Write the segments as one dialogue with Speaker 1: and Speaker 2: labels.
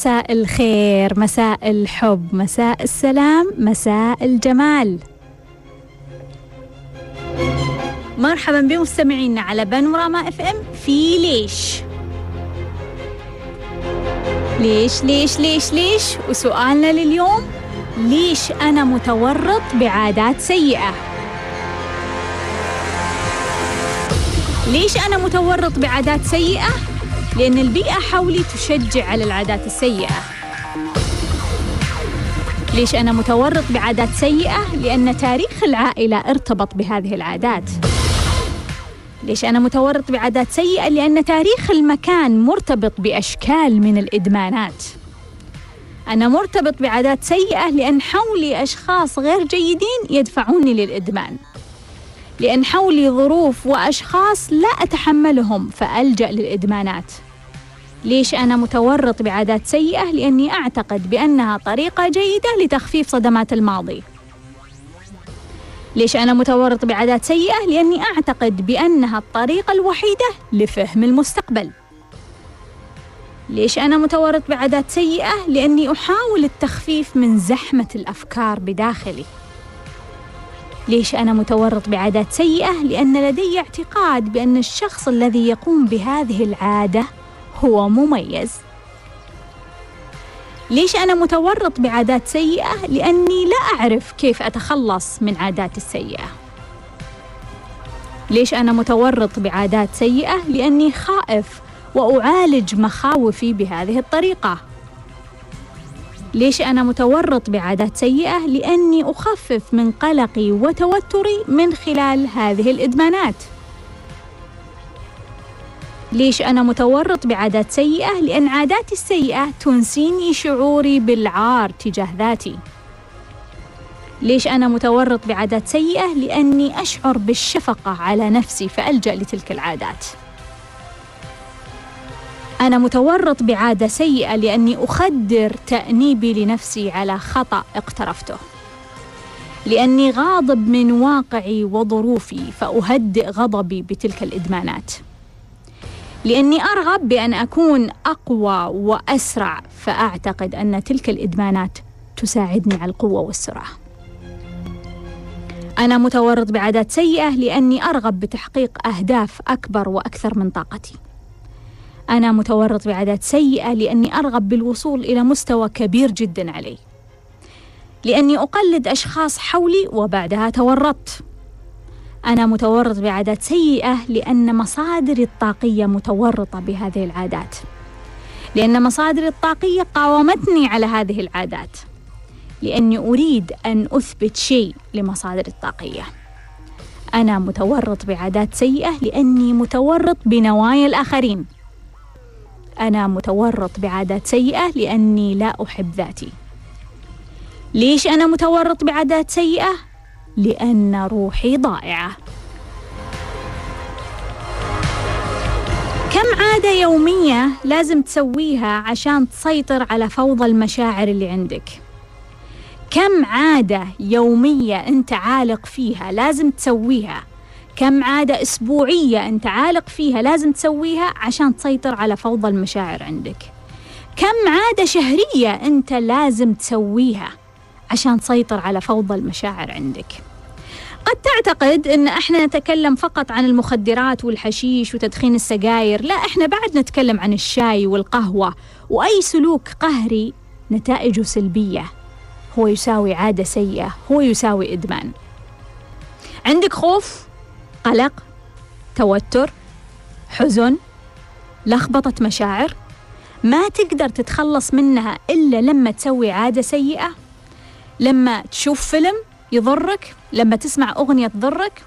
Speaker 1: مساء الخير مساء الحب مساء السلام مساء الجمال. مرحبا بمستمعينا على بانوراما إف إم في ليش؟ ليش ليش ليش ليش؟ وسؤالنا لليوم ليش أنا متورط بعادات سيئة؟ ليش أنا متورط بعادات سيئة؟ لأن البيئة حولي تشجع على العادات السيئة ليش أنا متورط بعادات سيئة؟ لأن تاريخ العائلة ارتبط بهذه العادات ليش أنا متورط بعادات سيئة؟ لأن تاريخ المكان مرتبط بأشكال من الإدمانات أنا مرتبط بعادات سيئة لأن حولي أشخاص غير جيدين يدفعوني للإدمان لأن حولي ظروف وأشخاص لا أتحملهم فألجأ للإدمانات ليش أنا متورط بعادات سيئة؟ لأني أعتقد بأنها طريقة جيدة لتخفيف صدمات الماضي ليش أنا متورط بعادات سيئة؟ لأني أعتقد بأنها الطريقة الوحيدة لفهم المستقبل ليش أنا متورط بعادات سيئة؟ لأني أحاول التخفيف من زحمة الأفكار بداخلي ليش أنا متورط بعادات سيئة؟ لأن لدي اعتقاد بأن الشخص الذي يقوم بهذه العادة هو مميز. ليش أنا متورط بعادات سيئة؟ لأني لا أعرف كيف أتخلص من عاداتي السيئة. ليش أنا متورط بعادات سيئة؟ لأني خائف وأعالج مخاوفي بهذه الطريقة. ليش أنا متورط بعادات سيئة؟ لأني أخفف من قلقي وتوتري من خلال هذه الإدمانات. ليش أنا متورط بعادات سيئة؟ لأن عاداتي السيئة تنسيني شعوري بالعار تجاه ذاتي. ليش أنا متورط بعادات سيئة؟ لأني أشعر بالشفقة على نفسي فألجأ لتلك العادات. أنا متورط بعادة سيئة لأني أخدر تأنيبي لنفسي على خطأ اقترفته. لأني غاضب من واقعي وظروفي فأهدئ غضبي بتلك الإدمانات. لأني أرغب بأن أكون أقوى وأسرع فأعتقد أن تلك الإدمانات تساعدني على القوة والسرعة. أنا متورط بعادات سيئة لأني أرغب بتحقيق أهداف أكبر وأكثر من طاقتي. أنا متورط بعادات سيئة لأني أرغب بالوصول إلى مستوى كبير جدا علي. لأني أقلد أشخاص حولي وبعدها تورطت. أنا متورط بعادات سيئة لأن مصادري الطاقية متورطة بهذه العادات. لأن مصادري الطاقية قاومتني على هذه العادات. لأني أريد أن أثبت شيء لمصادري الطاقية. أنا متورط بعادات سيئة لأني متورط بنوايا الآخرين. أنا متورط بعادات سيئة لأني لا أحب ذاتي. ليش أنا متورط بعادات سيئة؟ لأن روحي ضائعة. كم عادة يومية لازم تسويها عشان تسيطر على فوضى المشاعر اللي عندك؟ كم عادة يومية أنت عالق فيها لازم تسويها؟ كم عادة أسبوعية أنت عالق فيها لازم تسويها عشان تسيطر على فوضى المشاعر عندك؟ كم عادة شهرية أنت لازم تسويها عشان تسيطر على فوضى المشاعر عندك؟ قد تعتقد إن إحنا نتكلم فقط عن المخدرات والحشيش وتدخين السجاير، لا إحنا بعد نتكلم عن الشاي والقهوة وأي سلوك قهري نتائجه سلبية. هو يساوي عادة سيئة، هو يساوي إدمان. عندك خوف، قلق، توتر، حزن، لخبطة مشاعر، ما تقدر تتخلص منها إلا لما تسوي عادة سيئة، لما تشوف فيلم يضرك لما تسمع أغنية تضرك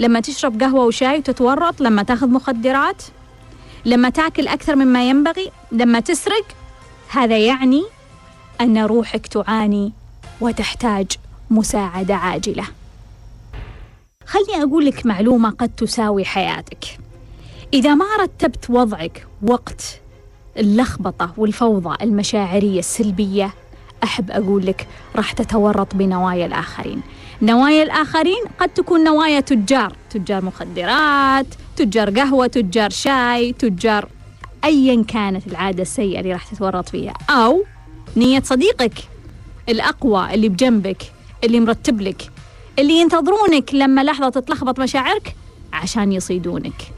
Speaker 1: لما تشرب قهوة وشاي وتتورط لما تاخذ مخدرات لما تاكل أكثر مما ينبغي لما تسرق. هذا يعني أن روحك تعاني وتحتاج مساعدة عاجلة. خلني أقول لك معلومة قد تساوي حياتك. إذا ما رتبت وضعك وقت اللخبطة والفوضى المشاعرية السلبية أحب أقول لك راح تتورط بنوايا الآخرين. نوايا الآخرين قد تكون نوايا تجار تجار مخدرات تجار قهوة تجار شاي تجار أيا كانت العادة السيئة اللي راح تتورط فيها. أو نية صديقك الأقوى اللي بجنبك اللي مرتب لك اللي ينتظرونك لما لحظة تتلخبط مشاعرك عشان يصيدونك.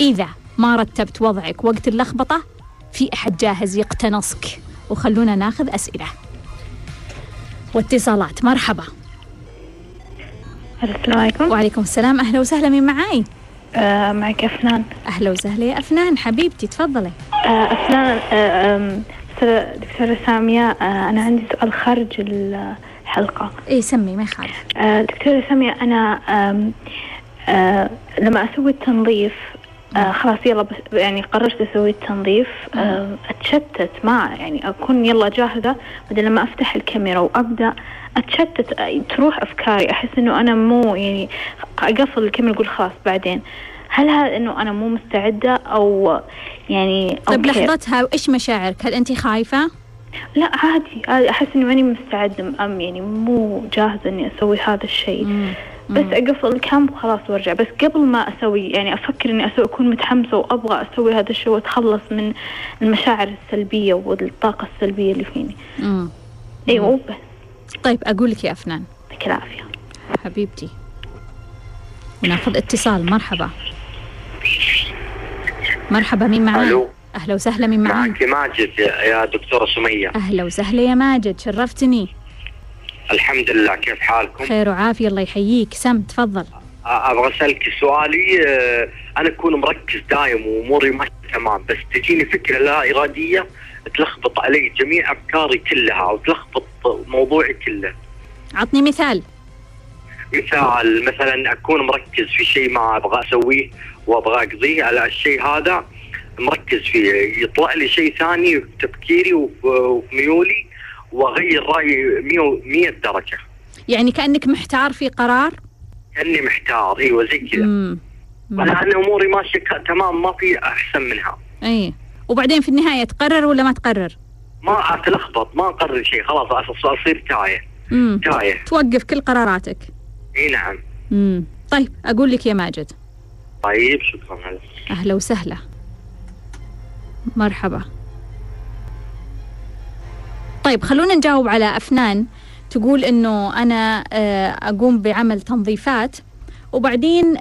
Speaker 1: إذا ما رتبت وضعك وقت اللخبطة في أحد جاهز يقتنصك. وخلونا ناخذ أسئلة. واتصالات مرحبا.
Speaker 2: السلام عليكم.
Speaker 1: وعليكم السلام. أهلا وسهلا من معاي؟
Speaker 2: آه معك أفنان.
Speaker 1: أهلا وسهلا يا أفنان. حبيبتي تفضلي.
Speaker 2: آه أفنان آه دكتورة سامية آه أنا عندي سؤال خارج الحلقة
Speaker 1: إيه سمي ما يخالف.
Speaker 2: آه دكتورة سامية أنا آم، آه لما أسوي التنظيف آه خلاص يلا بس يعني قررت أسوي التنظيف آه أتشتت ما يعني أكون يلا جاهزة. بعدين لما أفتح الكاميرا وأبدأ أتشتت آه، تروح أفكاري. أحس إنه أنا مو يعني أقفل الكاميرا أقول خلاص بعدين. هل هذا إنه أنا مو مستعدة أو يعني
Speaker 1: طيب
Speaker 2: okay.
Speaker 1: لحظتها إيش مشاعرك؟ هل أنت خايفة؟
Speaker 2: لا عادي. أحس إني ماني مستعدة أم يعني مو جاهزة إني أسوي هذا الشيء. بس أقفل الكام وخلاص وأرجع. بس قبل ما أسوي يعني أفكر إني أسوي أكون متحمسة وأبغى أسوي هذا الشيء وأتخلص من المشاعر السلبية والطاقة السلبية اللي فيني.
Speaker 1: مم.
Speaker 2: أيوة بس.
Speaker 1: طيب أقول لك يا أفنان.
Speaker 2: يعطيك العافية.
Speaker 1: حبيبتي. وناخذ اتصال. مرحبا. مرحبا مين معاي
Speaker 3: ألو.
Speaker 1: أهلا وسهلا مين معاي
Speaker 3: معك ماجد يا دكتورة سمية.
Speaker 1: أهلا وسهلا يا ماجد شرفتني.
Speaker 3: الحمد لله كيف حالكم؟
Speaker 1: خير وعافية الله يحييك. سم تفضل.
Speaker 3: أبغى أسألك سؤالي أه، أنا أكون مركز دايم وأموري ماشيه تمام بس تجيني فكرة لا إرادية تلخبط علي جميع أفكاري كلها أو تلخبط موضوعي كله.
Speaker 1: عطني مثال.
Speaker 3: مثال مثلا أكون مركز في شيء ما أبغى أسويه وأبغى أقضيه على الشيء هذا مركز فيه يطلع لي شيء ثاني في تفكيري وفي ميولي واغير رايي 100 100 درجة.
Speaker 1: يعني كأنك محتار في قرار؟
Speaker 3: كأني محتار إيوه زي كذا.
Speaker 1: امم
Speaker 3: أنا أنا أموري ماشية تمام ما في أحسن منها.
Speaker 1: إي. وبعدين في النهاية تقرر ولا ما تقرر؟
Speaker 3: ما أتلخبط ما أقرر شيء خلاص اصير تايه. تايه.
Speaker 1: توقف كل قراراتك.
Speaker 3: إي نعم.
Speaker 1: امم طيب أقول لك يا ماجد.
Speaker 3: طيب شكرا. هلا
Speaker 1: أهلا وسهلا. مرحبا. طيب خلونا نجاوب على أفنان تقول إنه أنا آه، أقوم بعمل تنظيفات وبعدين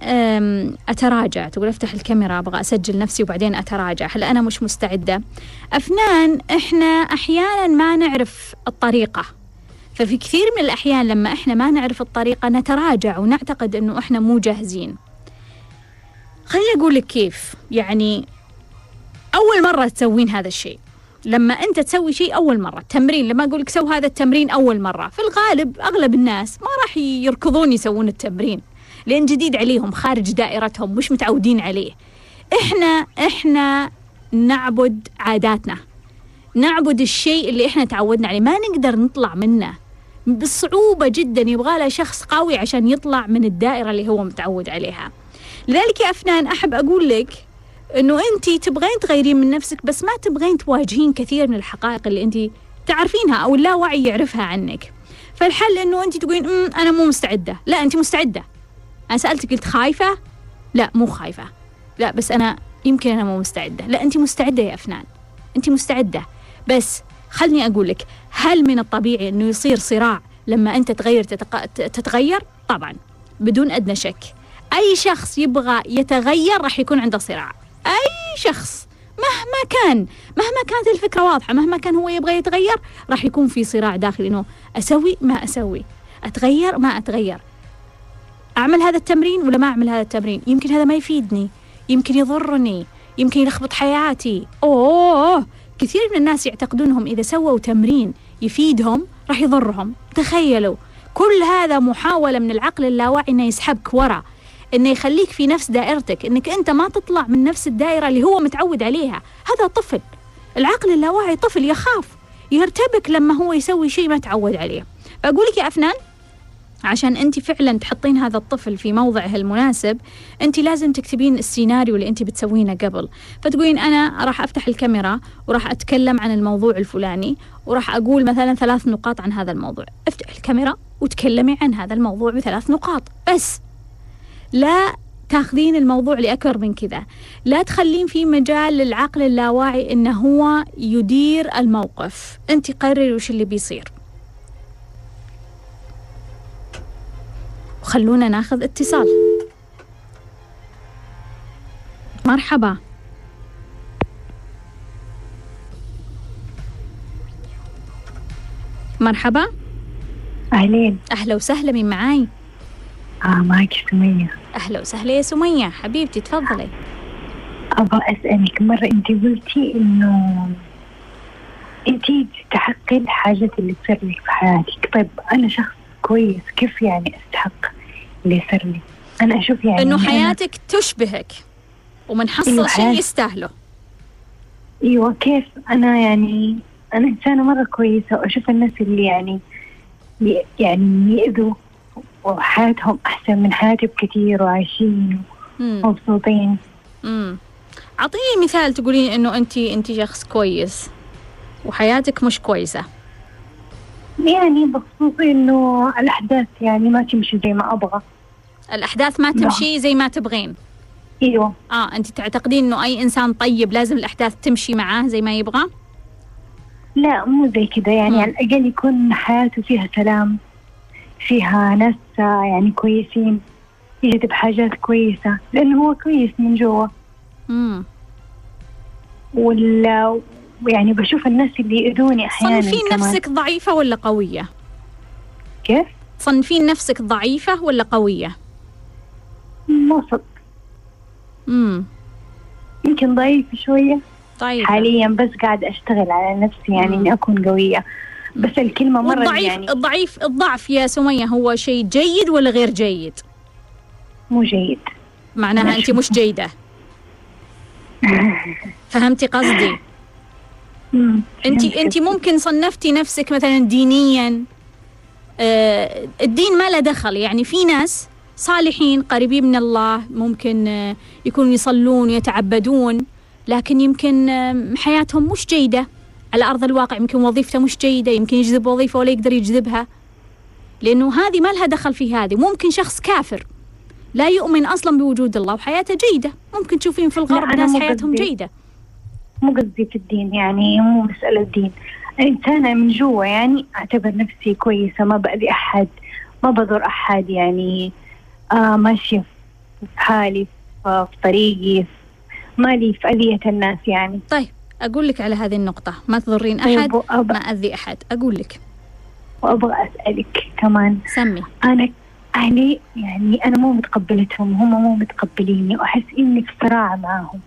Speaker 1: أتراجع. تقول أفتح الكاميرا أبغى أسجل نفسي وبعدين أتراجع. هل أنا مش مستعدة؟ أفنان إحنا أحيانا ما نعرف الطريقة. ففي كثير من الأحيان لما إحنا ما نعرف الطريقة نتراجع ونعتقد إنه إحنا مو جاهزين. خليني أقول لك كيف. يعني أول مرة تسوين هذا الشيء. لما أنت تسوي شيء أول مرة تمرين لما أقول لك سو هذا التمرين أول مرة في الغالب أغلب الناس ما راح يركضون يسوون التمرين لأن جديد عليهم خارج دائرتهم مش متعودين عليه. إحنا إحنا نعبد عاداتنا. نعبد الشيء اللي إحنا تعودنا عليه. ما نقدر نطلع منه. بصعوبة جدا يبغى له شخص قوي عشان يطلع من الدائرة اللي هو متعود عليها. لذلك يا أفنان أحب أقول لك إنه انت تبغين تغيرين من نفسك بس ما تبغين تواجهين كثير من الحقائق اللي انت تعرفينها أو اللاوعي يعرفها عنك. فالحل إنه انت تقولين "أمم، أنا مو مستعدة. لا انت مستعدة. أنا سألتك قلت خايفة؟ لا مو خايفة. لا بس أنا يمكن أنا مو مستعدة. لا انت مستعدة يا أفنان. انت مستعدة. بس خلني أقول لك هل من الطبيعي إنه يصير صراع لما أنت تغير تتق... تتغير؟ طبعا بدون أدنى شك. أي شخص يبغى يتغير راح يكون عنده صراع. أي شخص مهما كان مهما كانت الفكرة واضحة مهما كان هو يبغى يتغير راح يكون في صراع داخلي إنه أسوي ما أسوي أتغير ما أتغير. أعمل هذا التمرين ولا ما أعمل هذا التمرين؟ يمكن هذا ما يفيدني يمكن يضرني يمكن يلخبط حياتي. أوه! كثير من الناس يعتقدونهم إذا سووا تمرين يفيدهم راح يضرهم. تخيلوا كل هذا محاولة من العقل اللاواعي إنه يسحبك ورا. إنه يخليك في نفس دائرتك إنك أنت ما تطلع من نفس الدائرة اللي هو متعود عليها. هذا طفل. العقل اللاواعي طفل يخاف يرتبك لما هو يسوي شيء ما تعود عليه. فأقول لك يا أفنان عشان أنت فعلا تحطين هذا الطفل في موضعه المناسب أنت لازم تكتبين السيناريو اللي أنت بتسوينه قبل. فتقولين أنا راح أفتح الكاميرا وراح أتكلم عن الموضوع الفلاني وراح أقول مثلا ثلاث نقاط عن هذا الموضوع. افتح الكاميرا وتكلمي عن هذا الموضوع بثلاث نقاط. بس. لا تاخذين الموضوع لأكبر من كذا. لا تخلين في مجال للعقل اللاواعي إنه هو يدير الموقف. أنت قرري وش اللي بيصير. وخلونا ناخذ اتصال. مرحبا. مرحبا.
Speaker 4: أهلين.
Speaker 1: أهلا وسهلا من معاي؟
Speaker 4: آه معك سمية.
Speaker 1: أهلا وسهلا يا سمية. حبيبتي تفضلي.
Speaker 4: أبغى أسألك مرة أنت قلتي إنه أنت تستحقي الحاجات اللي تصير لك في حياتك. طيب أنا شخص كويس كيف يعني أستحق اللي يصير لي؟ أنا أشوف يعني
Speaker 1: إنه
Speaker 4: أنا-
Speaker 1: حياتك تشبهك ومن حصل
Speaker 4: أيوة،
Speaker 1: شيء. يستاهله.
Speaker 4: أيوه كيف؟ أنا يعني أنا إنسانة مرة كويسة وأشوف الناس اللي يعني يعني يأذوا وحياتهم أحسن من حياتي بكثير وعايشين. ومبسوطين.
Speaker 1: أعطيني مثال تقولين إنه أنت أنت شخص كويس وحياتك مش كويسة.
Speaker 4: يعني بخصوص إنه الأحداث يعني ما تمشي زي ما أبغى.
Speaker 1: الأحداث ما تمشي زي ما تبغين.
Speaker 4: إيوه.
Speaker 1: آه أنت تعتقدين إنه أي إنسان طيب لازم الأحداث تمشي معاه زي ما يبغى؟
Speaker 4: لا مو زي كذا يعني
Speaker 1: مم.
Speaker 4: على الأقل يكون حياته فيها سلام فيها ناس يعني كويسين يجذب حاجات كويسة لأنه هو كويس من جوا. ولا يعني بشوف الناس اللي يأذوني أحيانا
Speaker 1: صنفين
Speaker 4: كمان.
Speaker 1: نفسك ضعيفة ولا قوية
Speaker 4: كيف؟
Speaker 1: صنفين نفسك ضعيفة ولا قوية
Speaker 4: وسط
Speaker 1: مم.
Speaker 4: يمكن ضعيف شوية
Speaker 1: طيب
Speaker 4: حاليا بس قاعد أشتغل على نفسي يعني
Speaker 1: مم.
Speaker 4: إني أكون قوية بس الكلمة مرة
Speaker 1: والضعيف
Speaker 4: يعني.
Speaker 1: الضعيف الضعف يا سمية هو شيء جيد ولا غير جيد؟
Speaker 4: مو جيد.
Speaker 1: معناها
Speaker 4: شوف.
Speaker 1: مش جيدة. فهمتي قصدي؟ أنت
Speaker 4: كيف.
Speaker 1: ممكن صنفتي نفسك مثلا دينيا. آه، الدين ما له دخل. يعني في ناس صالحين قريبين من الله ممكن آه، يكونوا يصلون ويتعبدون لكن يمكن آه، حياتهم مش جيدة. على أرض الواقع يمكن وظيفته مش جيدة يمكن يجذب وظيفة ولا يقدر يجذبها. لأنه هذه ما لها دخل في هذه. ممكن شخص كافر لا يؤمن أصلا بوجود الله وحياته جيدة. ممكن تشوفين في الغرب ناس حياتهم
Speaker 4: قصدي.
Speaker 1: جيدة.
Speaker 4: مو قصدي في الدين يعني مو مسألة دين إنسانة من جوا يعني أعتبر نفسي كويسة ما بأذي أحد ما بضر أحد يعني آه ماشية في حالي في في طريقي مالي في أذية الناس يعني.
Speaker 1: طيب. أقول لك على هذه النقطة. ما تضرين
Speaker 4: طيب
Speaker 1: أحد ما أذي أحد. أقول لك.
Speaker 4: وأبغى أسألك كمان.
Speaker 1: سمي.
Speaker 4: أنا أهلي يعني أنا مو متقبلتهم هم مو متقبليني وأحس إني في صراع معاهم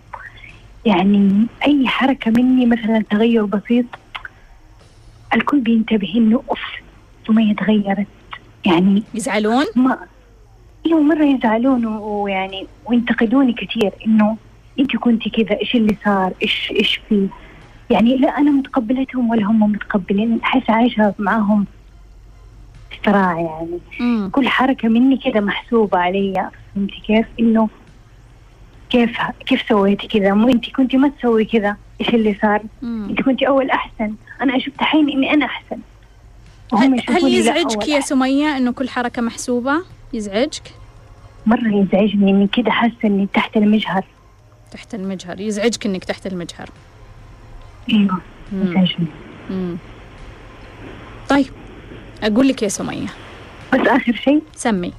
Speaker 4: يعني أي حركة مني مثلا تغير بسيط الكل بينتبه إنه أوف سمية تغيرت يعني
Speaker 1: يزعلون؟
Speaker 4: ما أيوه مرة يزعلون ويعني وينتقدوني كثير إنه أنت كنتي كذا إيش اللي صار إيش إيش في يعني لا أنا متقبلتهم ولا هم متقبلين أحس عايشة معاهم صراع يعني
Speaker 1: مم.
Speaker 4: كل حركة مني كذا محسوبة علي فهمتي كيف؟ إنه كيف كيف سويتي كذا؟ مو أنت كنتي ما تسوي كذا، إيش اللي صار؟
Speaker 1: مم.
Speaker 4: أنت كنتي أول أحسن، أنا أشوف دحين إني أنا أحسن. وهم
Speaker 1: هل, هل يزعجك يا. سمية إنه كل حركة محسوبة يزعجك
Speaker 4: مرة يزعجني إني كذا حاسة إني تحت المجهر.
Speaker 1: تحت المجهر يزعجك إنك تحت المجهر. مم.
Speaker 4: يزعجني.
Speaker 1: طيب أقول لك يا سمية.
Speaker 4: بس آخر شيء.
Speaker 1: سمي.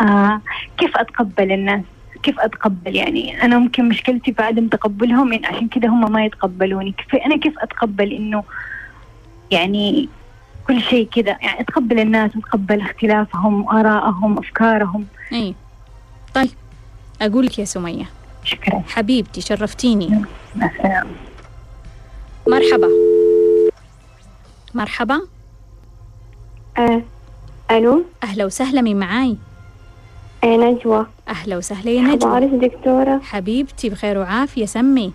Speaker 4: آه كيف أتقبل الناس؟ كيف أتقبل؟ يعني أنا ممكن مشكلتي في عدم تقبلهم يعني عشان كذا هم ما يتقبلوني. كيف أنا كيف أتقبل إنه يعني كل شيء كذا يعني أتقبل الناس وأتقبل اختلافهم آرائهم أفكارهم.
Speaker 1: أي طيب أقول لك يا سمية.
Speaker 4: شكرا.
Speaker 1: حبيبتي شرفتيني.
Speaker 4: مع السلامة.
Speaker 1: مرحبا. مرحبا.
Speaker 5: آه. ألو؟
Speaker 1: أهلا وسهلا من معاي؟
Speaker 5: آه نجوى.
Speaker 1: أهلا وسهلا يا نجوى.
Speaker 5: بعرف دكتورة؟
Speaker 1: حبيبتي بخير وعافية سمي.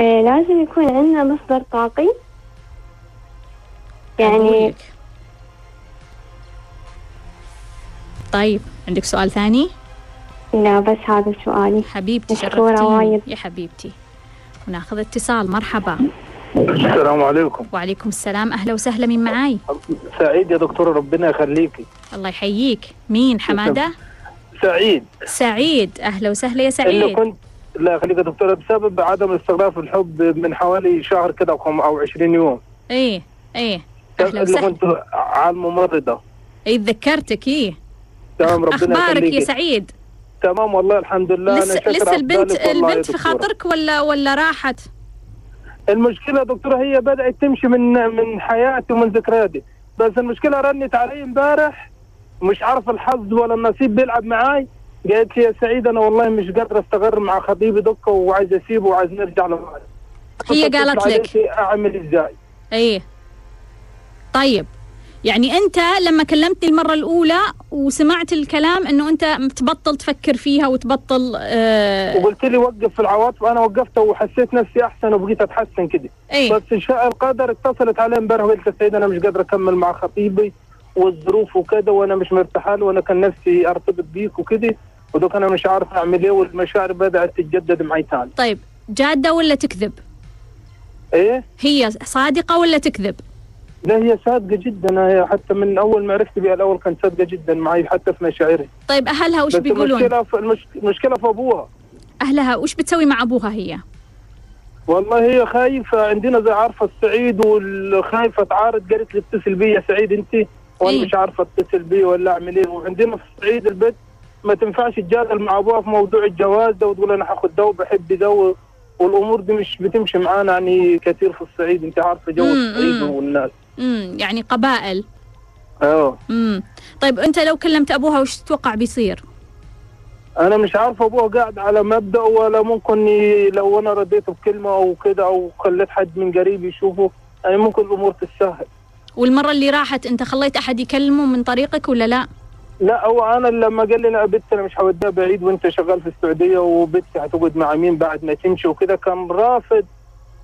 Speaker 5: آه لازم يكون عندنا مصدر طاقي؟ يعني
Speaker 1: أقولك. طيب عندك سؤال ثاني؟
Speaker 5: لا بس هذا سؤالي.
Speaker 1: حبيبتي
Speaker 5: مشكورة
Speaker 1: شرفتيني
Speaker 5: وايد.
Speaker 1: يا حبيبتي. وناخذ اتصال. مرحبا.
Speaker 6: السلام عليكم.
Speaker 1: وعليكم السلام. أهلا وسهلا. من معاي؟
Speaker 6: سعيد يا دكتورة ربنا يخليكي
Speaker 1: الله يحييك. مين؟ حمادة؟
Speaker 6: سعيد.
Speaker 1: سعيد. أهلا وسهلا يا
Speaker 6: اللي
Speaker 1: سعيد.
Speaker 6: كنت لا يخليك يا دكتورة بسبب عدم الاستغراب في الحب من حوالي شهر كده أو 20 يوم.
Speaker 1: إيه إيه. أهلا
Speaker 6: اللي
Speaker 1: وسهلا.
Speaker 6: كنت على الممرضة.
Speaker 1: إيه تذكرتك إيه.
Speaker 6: تمام ربنا
Speaker 1: أخبارك يا
Speaker 6: يخليكي.
Speaker 1: سعيد؟
Speaker 6: تمام والله الحمد لله.
Speaker 1: لسه لسه البنت البنت في. خاطرك ولا ولا راحت؟
Speaker 6: المشكلة يا دكتورة هي بدأت تمشي من من حياتي ومن ذكرياتي. بس المشكلة رنت علي امبارح مش عارف الحظ ولا النصيب بيلعب معاي. قالت لي يا سعيد أنا والله مش قادر أستقر مع خطيبي دكة وعايز أسيبه وعايز نرجع لبعض
Speaker 1: هي قالت لك.
Speaker 6: أعمل إزاي؟
Speaker 1: إيه. طيب. يعني أنت لما كلمتني المرة الأولى وسمعت الكلام إنه أنت تبطل تفكر فيها وتبطل آه
Speaker 6: وقلت لي وقف في العواطف أنا وقفت وحسيت نفسي أحسن وبقيت أتحسن كده.
Speaker 1: إيه.
Speaker 6: بس إن شاء القدر اتصلت علي امبارح وقلت يا سيد أنا مش قادر أكمل مع خطيبي والظروف وكده وأنا مش مرتاح له وأنا كان نفسي أرتبط بيك وكده. ودوك أنا مش عارف أعمل إيه والمشاعر بدأت تتجدد معي تاني.
Speaker 1: طيب جادة ولا تكذب؟
Speaker 6: إيه؟
Speaker 1: هي صادقة ولا تكذب؟
Speaker 6: لا هي صادقة جدا. هي حتى من أول ما عرفت بها الأول كانت صادقة جدا معي حتى في مشاعري.
Speaker 1: طيب أهلها وش بيقولون
Speaker 6: المشكلة في المش... المشكلة في أبوها.
Speaker 1: أهلها وش بتسوي مع أبوها هي؟
Speaker 6: والله هي خايفة عندنا زي عارفه السعيد والخايفة تعارض قالت لي اتصل بي يا سعيد أنت وأنا
Speaker 1: إيه.
Speaker 6: مش عارفة اتصل بي ولا أعمل إيه. وعندنا في الصعيد البيت ما تنفعش تجادل مع أبوها في موضوع الجواز ده وتقول أنا هاخد ده وبحب ده. والأمور دي مش بتمشي معانا يعني كثير في الصعيد. أنت عارفة جو الصعيد. والناس.
Speaker 1: امم يعني قبائل.
Speaker 6: آه
Speaker 1: امم طيب أنت لو كلمت أبوها وش تتوقع بيصير؟
Speaker 6: أنا مش عارف ابوها قاعد على مبدأ ولا ممكن. لو أنا رديته بكلمة أو كده أو خليت حد من قريب يشوفه يعني ممكن الأمور تتسهل.
Speaker 1: والمرة اللي راحت أنت خليت أحد يكلمه من طريقك ولا لا؟
Speaker 6: لا هو أنا لما قال لي لا بنت أنا مش هوديها بعيد وأنت شغال في السعودية وبنتي هتقعد مع مين بعد ما تمشي وكده كان رافض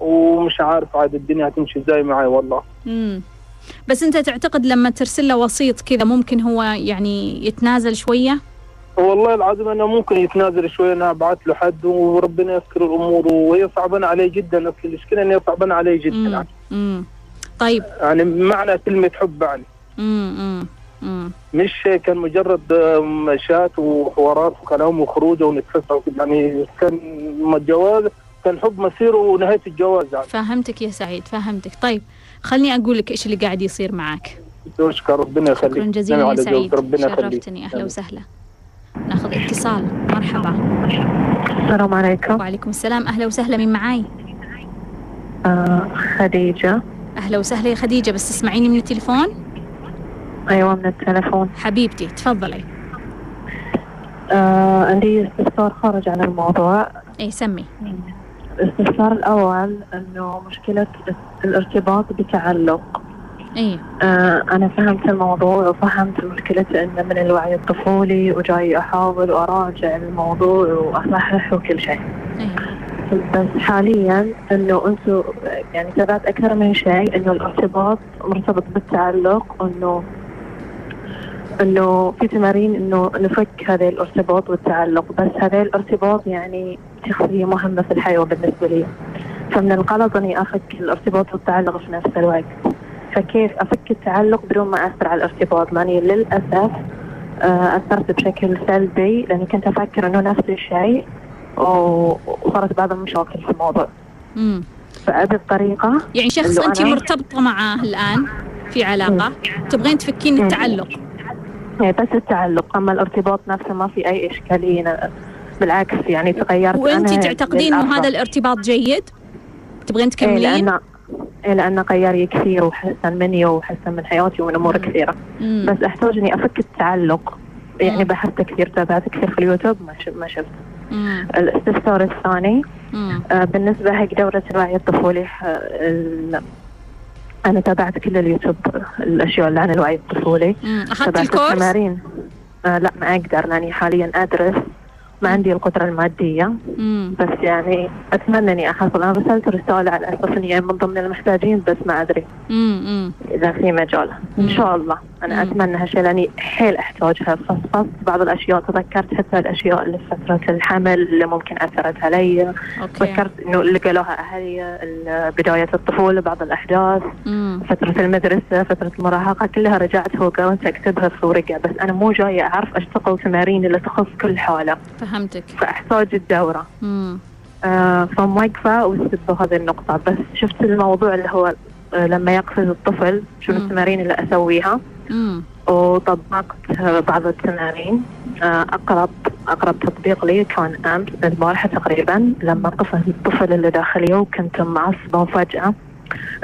Speaker 6: ومش عارف عاد الدنيا هتمشي إزاي معي والله.
Speaker 1: امم بس انت تعتقد لما ترسل له وسيط كذا ممكن هو يعني يتنازل شوية؟
Speaker 6: والله العظيم أنا ممكن يتنازل شوية أنا أبعث له حد وربنا يسر الأمور وهي صعبانه علي جدا. اصل المشكلة ان هي صعبانه علي جدا يعني,
Speaker 1: امم طيب.
Speaker 6: يعني معنى كلمة حب يعني.
Speaker 1: امم امم
Speaker 6: مش كان مجرد مشات وحوارات وكلام وخروج ونتفسح يعني كان الجواز كان حب مصيره ونهاية الجواز يعني.
Speaker 1: فهمتك يا سعيد فهمتك. طيب. خلني أقول لك إيش اللي قاعد يصير معك
Speaker 6: اشكر ربنا يخليك.
Speaker 1: شكرا جزيلا يا
Speaker 6: على ذوقك،
Speaker 1: سعيد.
Speaker 6: ربنا يخليك.
Speaker 1: شرفتني. أهلا وسهلا. ناخذ اتصال. مرحبا.
Speaker 7: السلام عليكم.
Speaker 1: وعليكم السلام. أهلا وسهلا. من معاي؟
Speaker 7: آه خديجة.
Speaker 1: أهلا وسهلا يا خديجة. بس تسمعيني من التليفون؟
Speaker 7: أيوة من التلفون
Speaker 1: حبيبتي تفضلي.
Speaker 7: آه عندي استفسار خارج عن الموضوع.
Speaker 1: اي سمي.
Speaker 7: الاستفسار الأول أنه مشكلة الارتباط بتعلق.
Speaker 1: إي.
Speaker 7: آه أنا فهمت الموضوع وفهمت مشكلة أنه من الوعي الطفولي وجاي أحاول وأراجع الموضوع وأصحح وكل شيء. بس حاليا إنه أنتم يعني تابعت أكثر من شيء إنه الارتباط مرتبط بالتعلق انه إنه في تمارين إنه نفك هذا الأرتباط والتعلق بس هذا الأرتباط يعني شخصية مهمة في الحياة بالنسبة لي. فمن الغلط إني أفك الأرتباط والتعلق في نفس الوقت. فكيف أفك التعلق بدون ما أثر على الارتباط؟ لأني للأسف آه، أثرت بشكل سلبي لأني كنت أفكر إنه نفس الشيء وصارت بعض المشاكل في الموضوع.
Speaker 1: امم
Speaker 7: فأبي الطريقة
Speaker 1: يعني شخص انت مرتبطة معاه الآن في علاقة تبغين تفكين. التعلق.
Speaker 7: بس التعلق أما الارتباط نفسه ما في أي إشكالية أنا- بالعكس يعني تغيرت
Speaker 1: وانت
Speaker 7: أنا
Speaker 1: تعتقدين
Speaker 7: إنه.
Speaker 1: هذا الارتباط جيد تبغين
Speaker 7: إيه
Speaker 1: تكملين
Speaker 7: إيه لأنه غير كثير وحسن مني وحسن من حياتي ومن أمور كثيرة
Speaker 1: مم.
Speaker 7: بس أحتاج إني أفك التعلق يعني. بحثت كثير تابعت كثير في اليوتيوب ما شفت ما شفت
Speaker 1: مم.
Speaker 7: الاستفسار الثاني. آه، بالنسبة حق دورة الوعي الطفولي أنا تابعت كل اليوتيوب الأشياء اللي عن الوعي الطفولي
Speaker 1: مم. أخذت
Speaker 7: تابعت
Speaker 1: الكورس
Speaker 7: التمارين آه لا ما أقدر لأني حاليا أدرس ما عندي القدرة المادية
Speaker 1: مم.
Speaker 7: بس يعني أتمنى إني أحصل أنا رسلت رسالة على أساس إني من ضمن المحتاجين بس ما أدري
Speaker 1: مم. مم.
Speaker 7: إذا في مجال إن شاء الله
Speaker 1: أنا.
Speaker 7: أتمنى هالشيء لأني حيل أحتاجها. فصفصت بعض الأشياء تذكرت حتى الأشياء اللي في فترة الحمل اللي ممكن أثرت علي.
Speaker 1: أوكي.
Speaker 7: تذكرت إنه اللي قالوها أهلي بداية الطفولة بعض الأحداث
Speaker 1: مم.
Speaker 7: فترة المدرسة فترة المراهقة كلها رجعت وقررت أكتبها في ورقة. بس أنا مو جاية أعرف اشتغل تمارين اللي تخص كل حالة.
Speaker 1: فهمتك.
Speaker 7: فأحتاج الدورة.
Speaker 1: مم.
Speaker 7: آه فموقفه واستبدوا هذه النقطة. بس شفت الموضوع اللي هو لما يقفز الطفل
Speaker 1: مم.
Speaker 7: التمارين اللي أسويها؟
Speaker 1: مم.
Speaker 7: وطبقت بعض التمارين. آه، أقرب أقرب تطبيق لي كان أمس البارحة تقريبا. لما قفز الطفل اللي داخلي وكنت معصبة وفجأة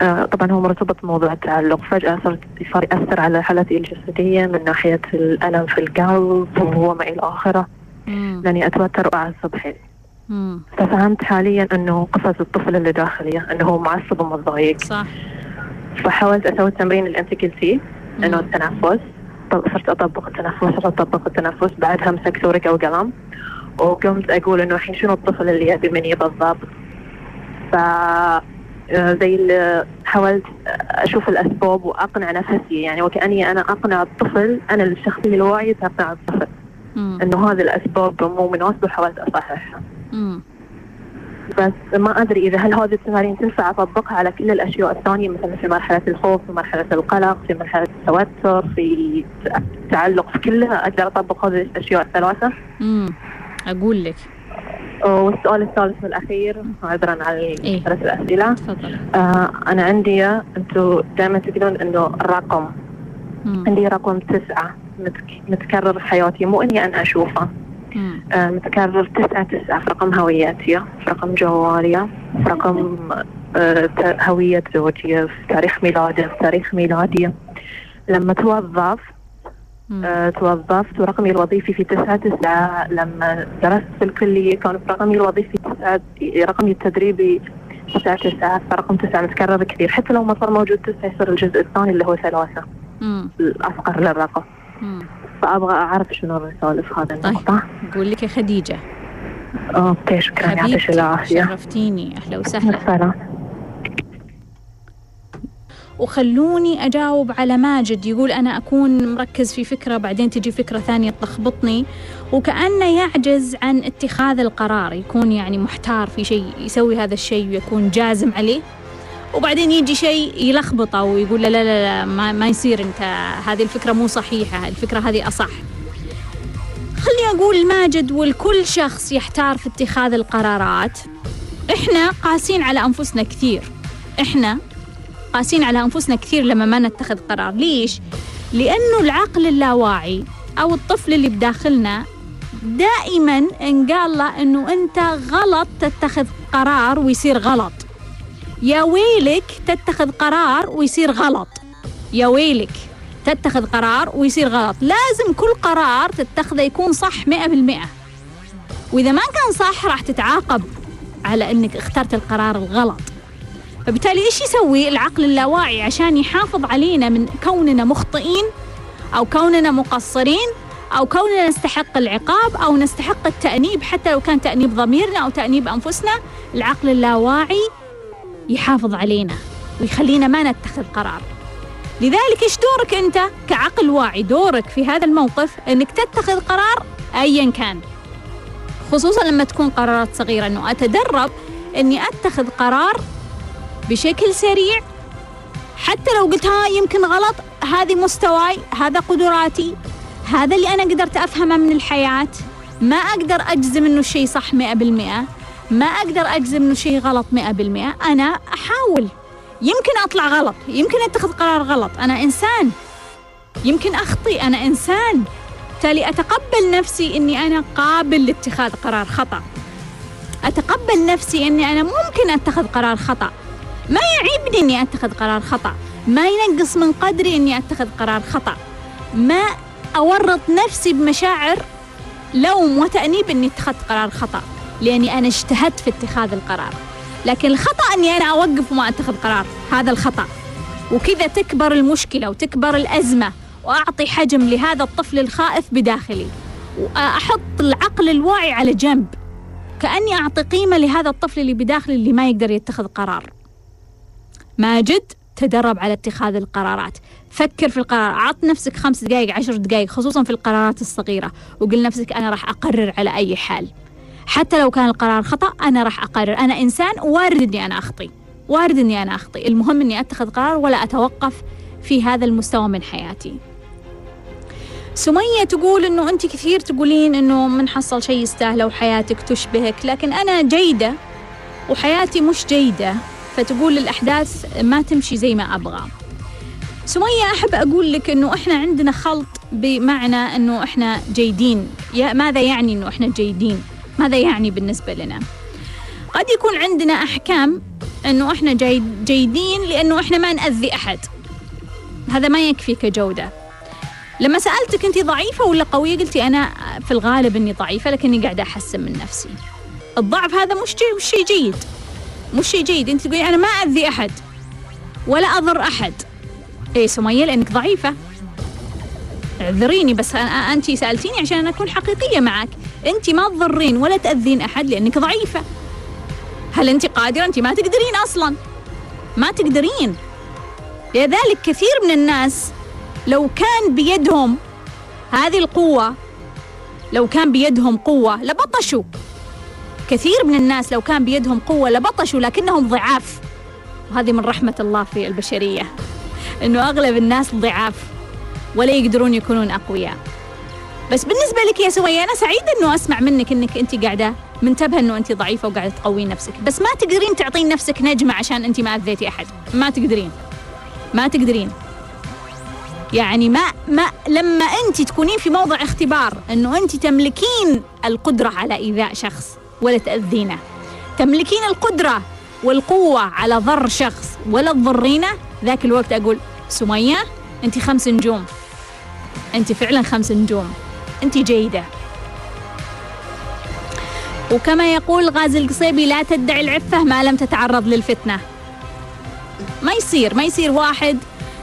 Speaker 7: آه، طبعا هو مرتبط بموضوع التعلق. فجأة صرت صار يأثر على حالتي الجسدية من ناحية الألم في القلب وما إلى آخره. لأني أتوتر وأعصب حيل. ففهمت حاليا أنه قفز الطفل اللي داخلي أنه هو معصب ومتضايق.
Speaker 1: صح.
Speaker 7: فحاولت أسوي التمرين اللي أنت قلتيه
Speaker 1: إنه.
Speaker 7: التنفس صرت أطبق التنفس صرت أطبق التنفس بعدها مسكت ورقة وقلم وقمت أقول إنه الحين شنو الطفل اللي يبي مني بالضبط ف آه، زي اللي حاولت أشوف الأسباب وأقنع نفسي يعني وكأني أنا أقنع الطفل أنا الشخصية الواعيه تقنع الطفل. إنه هذه الأسباب مو مناسبة وحاولت
Speaker 1: أصححها.
Speaker 7: بس ما أدري إذا هل هذه التمارين تنفع أطبقها على كل الأشياء الثانية مثلا في مرحلة الخوف في مرحلة القلق في مرحلة التوتر في التعلق في كلها أقدر أطبق هذه الأشياء الثلاثة
Speaker 1: مم. أقول لك
Speaker 7: والسؤال الثالث والأخير عذرا على
Speaker 1: إيه.
Speaker 7: ثلاث الأسئلة
Speaker 1: تفضل
Speaker 7: آه أنا عندي أنتم دائما تقولون إنه الرقم
Speaker 1: مم.
Speaker 7: عندي رقم تسعة متك- متكرر في حياتي مو إني
Speaker 1: أنا
Speaker 7: أشوفه متكرر تسعة تسعة. في رقم هويتي في رقم جوالي في رقم آه، هوية زوجي في تاريخ ميلاده في تاريخ ميلادي لما توظف. آه، توظفت ورقمي الوظيفي في تسعة تسعة. لما درست في الكلية كان في رقمي الوظيفي تسعة رقمي التدريبي تسعة تسعة فرقم تسعة. متكرر كثير حتى لو ما صار موجود تسعة يصير الجزء الثاني اللي هو ثلاثة. الأصغر للرقم.
Speaker 1: مم.
Speaker 7: فأبغى أعرف شنو الرسالة في هذه
Speaker 1: طيب.
Speaker 7: النقطة
Speaker 1: أقول لك يا خديجة.
Speaker 7: أوكي شكرا يعطيك العافية.
Speaker 1: شرفتيني. أهلا وسهلا. وخلوني أجاوب على ماجد. يقول أنا أكون مركز في فكرة بعدين تجي فكرة ثانية تلخبطني. وكأنه يعجز عن اتخاذ القرار يكون يعني محتار في شيء يسوي هذا الشيء ويكون جازم عليه. وبعدين يجي شيء يلخبطه ويقول لا لا لا, ما, ما يصير انت هذه الفكرة مو صحيحة الفكرة هذه أصح. خليني أقول ماجد والكل شخص يحتار في اتخاذ القرارات. إحنا قاسين على أنفسنا كثير. إحنا قاسين على أنفسنا كثير لما ما نتخذ قرار. ليش؟ لأنه العقل اللاواعي أو الطفل اللي بداخلنا دائما انقال له أنه أنت غلط تتخذ قرار ويصير غلط. يا ويلك تتخذ قرار ويصير غلط. يا ويلك تتخذ قرار ويصير غلط. لازم كل قرار تتخذه يكون صح مئة بالمئة. وإذا ما كان صح راح تتعاقب على أنك اخترت القرار الغلط. فبالتالي إيش يسوي العقل اللاواعي عشان يحافظ علينا من كوننا مخطئين أو كوننا مقصرين أو كوننا نستحق العقاب أو نستحق التأنيب؟ حتى لو كان تأنيب ضميرنا أو تأنيب أنفسنا العقل اللاواعي يحافظ علينا ويخلينا ما نتخذ قرار. لذلك إيش دورك أنت كعقل واعي؟ دورك في هذا الموقف أنك تتخذ قرار ايا كان. خصوصا لما تكون قرارات صغيرة أنه أتدرب أني أتخذ قرار بشكل سريع. حتى لو قلت ها يمكن غلط هذه مستواي هذا قدراتي هذا اللي أنا قدرت أفهمه من الحياة. ما أقدر أجزم إنه الشيء صح مئة بالمئة. ما أقدر أجزم إنه شيء غلط مئة بالمئة. أنا أحاول. يمكن أطلع غلط. يمكن أتخذ قرار غلط. أنا إنسان. يمكن أخطي. أنا إنسان. بالتالي أتقبل نفسي إني أنا قابل لاتخاذ قرار خطأ. أتقبل نفسي إني أنا ممكن أتخذ قرار خطأ. ما يعيبني إني أتخذ قرار خطأ. ما ينقص من قدري إني أتخذ قرار خطأ. ما أورط نفسي بمشاعر لوم وتأنيب إني اتخذت قرار خطأ. لأني أنا اجتهدت في اتخاذ القرار. لكن الخطأ إني أنا أوقف وما أتخذ قرار هذا الخطأ. وكذا تكبر المشكلة وتكبر الأزمة وأعطي حجم لهذا الطفل الخائف بداخلي. وأحط العقل الواعي على جنب. كأني أعطي قيمة لهذا الطفل اللي بداخلي اللي ما يقدر يتخذ قرار. ماجد تدرب على اتخاذ القرارات. فكر في القرار. عط نفسك خمس دقائق عشر دقائق خصوصا في القرارات الصغيرة. وقل نفسك أنا راح أقرر على أي حال. حتى لو كان القرار خطأ أنا راح أقرر. أنا إنسان وارد أني أنا أخطي. وارد أني أنا أخطي. المهم أني أتخذ قرار ولا أتوقف في هذا المستوى من حياتي. سمية تقول إنه أنت كثير تقولين إنه من حصل شيء يستاهله وحياتك تشبهك لكن أنا جيدة وحياتي مش جيدة فتقول الأحداث ما تمشي زي ما أبغى. سمية أحب أقول لك أنه إحنا عندنا خلط بمعنى أنه إحنا جيدين. ماذا يعني أنه إحنا جيدين؟ ماذا يعني بالنسبة لنا. قد يكون عندنا أحكام أنه إحنا جيد جيدين لأنه إحنا ما نأذي أحد. هذا ما يكفي كجودة. لما سألتك أنت ضعيفة ولا قوية قلتي أنا في الغالب أني ضعيفة لكني قاعدة أحسن من نفسي. الضعف هذا مش مش شيء جيد. مش شيء جيد. انت تقولي أنا ما أذي أحد ولا أضر أحد. إيه سمية لأنك ضعيفة. اعذريني بس أنا انت سألتيني عشان أنا أكون حقيقية معك. انت ما تضرين ولا تأذين أحد لأنك ضعيفة. هل انت قادرة؟ انت ما تقدرين أصلا. ما تقدرين. لذلك كثير من الناس لو كان بيدهم هذه القوة لو كان بيدهم قوة لبطشوا. كثير من الناس لو كان بيدهم قوة لبطشوا لكنهم ضعاف. وهذه من رحمة الله في البشرية أنه أغلب الناس ضعاف ولا يقدرون يكونون أقوياء. بس بالنسبة لك يا سوية أنا سعيدة أنه أسمع منك أنك أنت قاعدة منتبهة أنه أنت ضعيفة وقاعدة تقوين نفسك. بس ما تقدرين تعطين نفسك نجمة عشان أنت ما أذيتي أحد. ما تقدرين. ما تقدرين. يعني ما ما لما أنت تكونين في موضع اختبار أنه أنت تملكين القدرة على إيذاء شخص ولا تأذينه. تملكين القدرة والقوة على ضر شخص ولا تضرينه ذاك الوقت أقول سمية أنت خمس نجوم. أنت فعلا خمس نجوم. أنت جيدة. وكما يقول غازي القصيبي لا تدعي العفة ما لم تتعرض للفتنة. ما يصير ما يصير واحد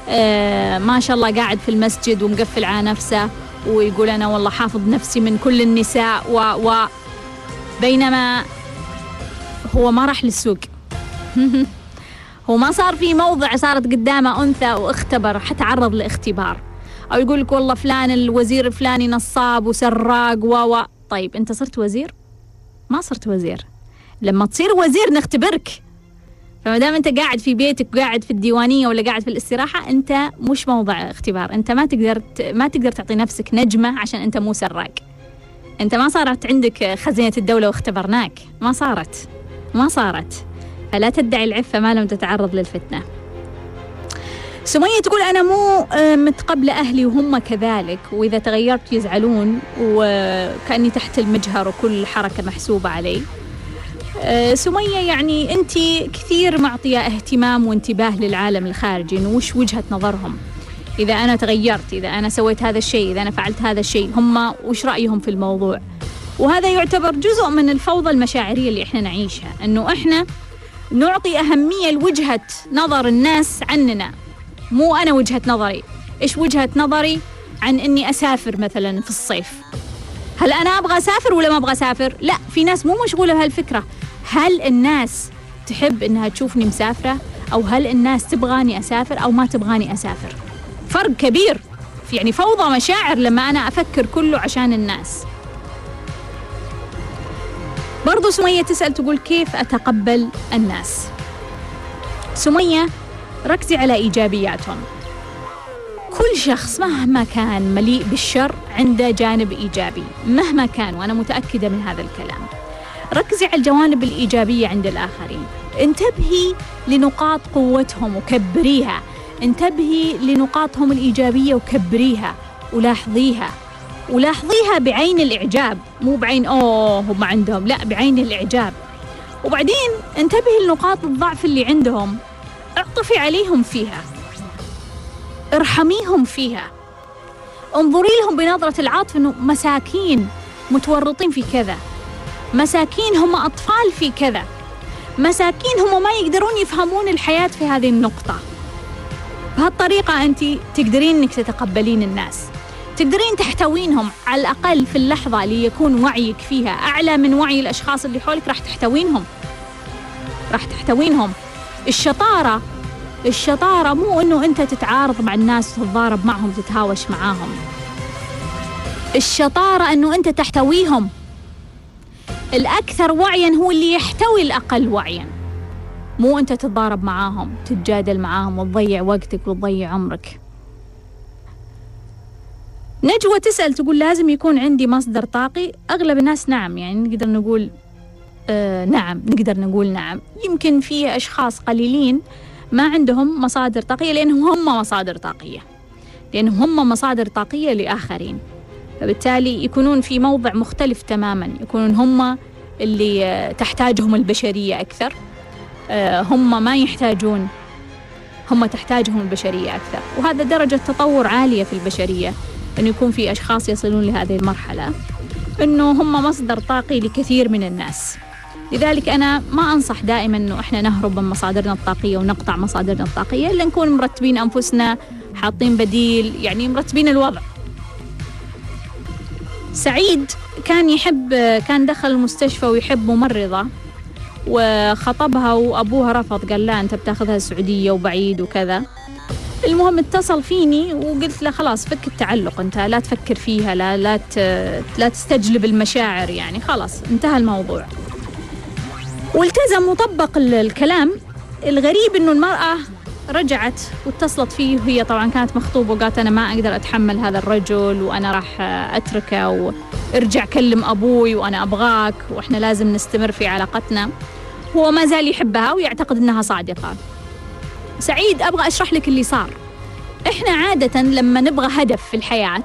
Speaker 1: آه ما شاء الله قاعد في المسجد ومقفل على نفسه ويقول أنا والله حافظ نفسي من كل النساء و, و بينما هو ما راح للسوق. هو ما صار في موضع صارت قدامه أنثى واختبر حتعرض لإختبار. أو يقول لك والله فلان الوزير الفلاني نصاب وسراق و طيب أنت صرت وزير؟ ما صرت وزير. لما تصير وزير نختبرك. فما دام أنت قاعد في بيتك وقاعد في الديوانية ولا قاعد في الاستراحة أنت مش موضع اختبار. أنت ما تقدر ما تقدر تعطي نفسك نجمة عشان أنت مو سراق. أنت ما صارت عندك خزينة الدولة واختبرناك. ما صارت. ما صارت. فلا تدعي العفة ما لم تتعرض للفتنة. سمية تقول أنا مو آه، متقبلة أهلي وهم كذلك وإذا تغيرت يزعلون وكأني تحت المجهر وكل حركة محسوبة علي. آه، سمية يعني أنت كثير معطية اهتمام وانتباه للعالم الخارجي وش وجهة نظرهم؟ إذا أنا تغيرت إذا أنا سويت هذا الشيء إذا أنا فعلت هذا الشيء هم وش رأيهم في الموضوع؟ وهذا يعتبر جزء من الفوضى المشاعرية اللي إحنا نعيشها أنه إحنا نعطي أهمية لوجهة نظر الناس عننا. مو أنا وجهة نظري. إيش وجهة نظري؟ عن إني أسافر مثلا في الصيف. هل أنا أبغى أسافر ولا ما أبغى أسافر؟ لا في ناس مو مشغولة بهالفكرة. هل الناس تحب إنها تشوفني مسافرة؟ أو هل الناس تبغاني أسافر أو ما تبغاني أسافر؟ فرق كبير. يعني فوضى مشاعر لما أنا أفكر كله عشان الناس. برضو سمية تسأل تقول كيف أتقبل الناس؟ سمية ركزي على إيجابياتهم. كل شخص مهما كان مليء بالشر عنده جانب إيجابي مهما كان وأنا متأكدة من هذا الكلام. ركزي على الجوانب الإيجابية عند الآخرين. انتبهي لنقاط قوتهم وكبريها. انتبهي لنقاطهم الإيجابية وكبريها. ولاحظيها. ولاحظيها بعين الإعجاب مو بعين أوه هم عندهم لا بعين الإعجاب. وبعدين انتبهي لنقاط الضعف اللي عندهم. اعطفي عليهم فيها. ارحميهم فيها. انظري لهم بنظرة العاطفة إنه مساكين متورطين في كذا. مساكين هم أطفال في كذا. مساكين هم ما يقدرون يفهمون الحياة في هذه النقطة. بهالطريقة أنت تقدرين أنك تتقبلين الناس. تقدرين تحتوينهم على الأقل في اللحظة اللي يكون وعيك فيها أعلى من وعي الأشخاص اللي حولك راح تحتوينهم. راح تحتوينهم. الشطارة. الشطارة مو إنه أنت تتعارض مع الناس وتتضارب معهم تتهاوش معاهم. الشطارة إنه أنت تحتويهم. الأكثر وعيا هو اللي يحتوي الأقل وعيا. مو أنت تتضارب معاهم تتجادل معاهم وتضيع وقتك وتضيع عمرك. نجوى تسأل تقول لازم يكون عندي مصدر طاقي؟ أغلب الناس نعم يعني نقدر نقول آه نعم نقدر نقول نعم. يمكن في أشخاص قليلين ما عندهم مصادر طاقية لأنهم هم مصادر طاقية. لأنهم هم مصادر طاقية لآخرين. فبالتالي يكونون في موضع مختلف تماما. يكونون هم اللي آه، تحتاجهم البشرية أكثر. آه، هم ما يحتاجون هم تحتاجهم البشرية أكثر. وهذا درجة تطور عالية في البشرية أن يكون في أشخاص يصلون لهذه المرحلة أنه هم مصدر طاقي لكثير من الناس. لذلك أنا ما أنصح دائما أنه إحنا نهرب من مصادرنا الطاقية ونقطع مصادرنا الطاقية إلا نكون مرتبين أنفسنا حاطين بديل يعني مرتبين الوضع. سعيد كان يحب كان دخل المستشفى ويحب ممرضة وخطبها وأبوها رفض قال لا أنت بتاخذها السعودية وبعيد وكذا. المهم اتصل فيني وقلت له خلاص فك التعلق أنت لا تفكر فيها لا لا لا تستجلب المشاعر يعني خلاص انتهى الموضوع. والتزم وطبق الكلام. الغريب إنه المرأة رجعت واتصلت فيه وهي طبعا كانت مخطوبة وقالت أنا ما أقدر أتحمل هذا الرجل وأنا راح أتركه وارجع كلم أبوي وأنا أبغاك وإحنا لازم نستمر في علاقتنا. هو ما زال يحبها ويعتقد أنها صادقة. سعيد أبغى أشرح لك اللي صار. إحنا عادة لما نبغى هدف في الحياة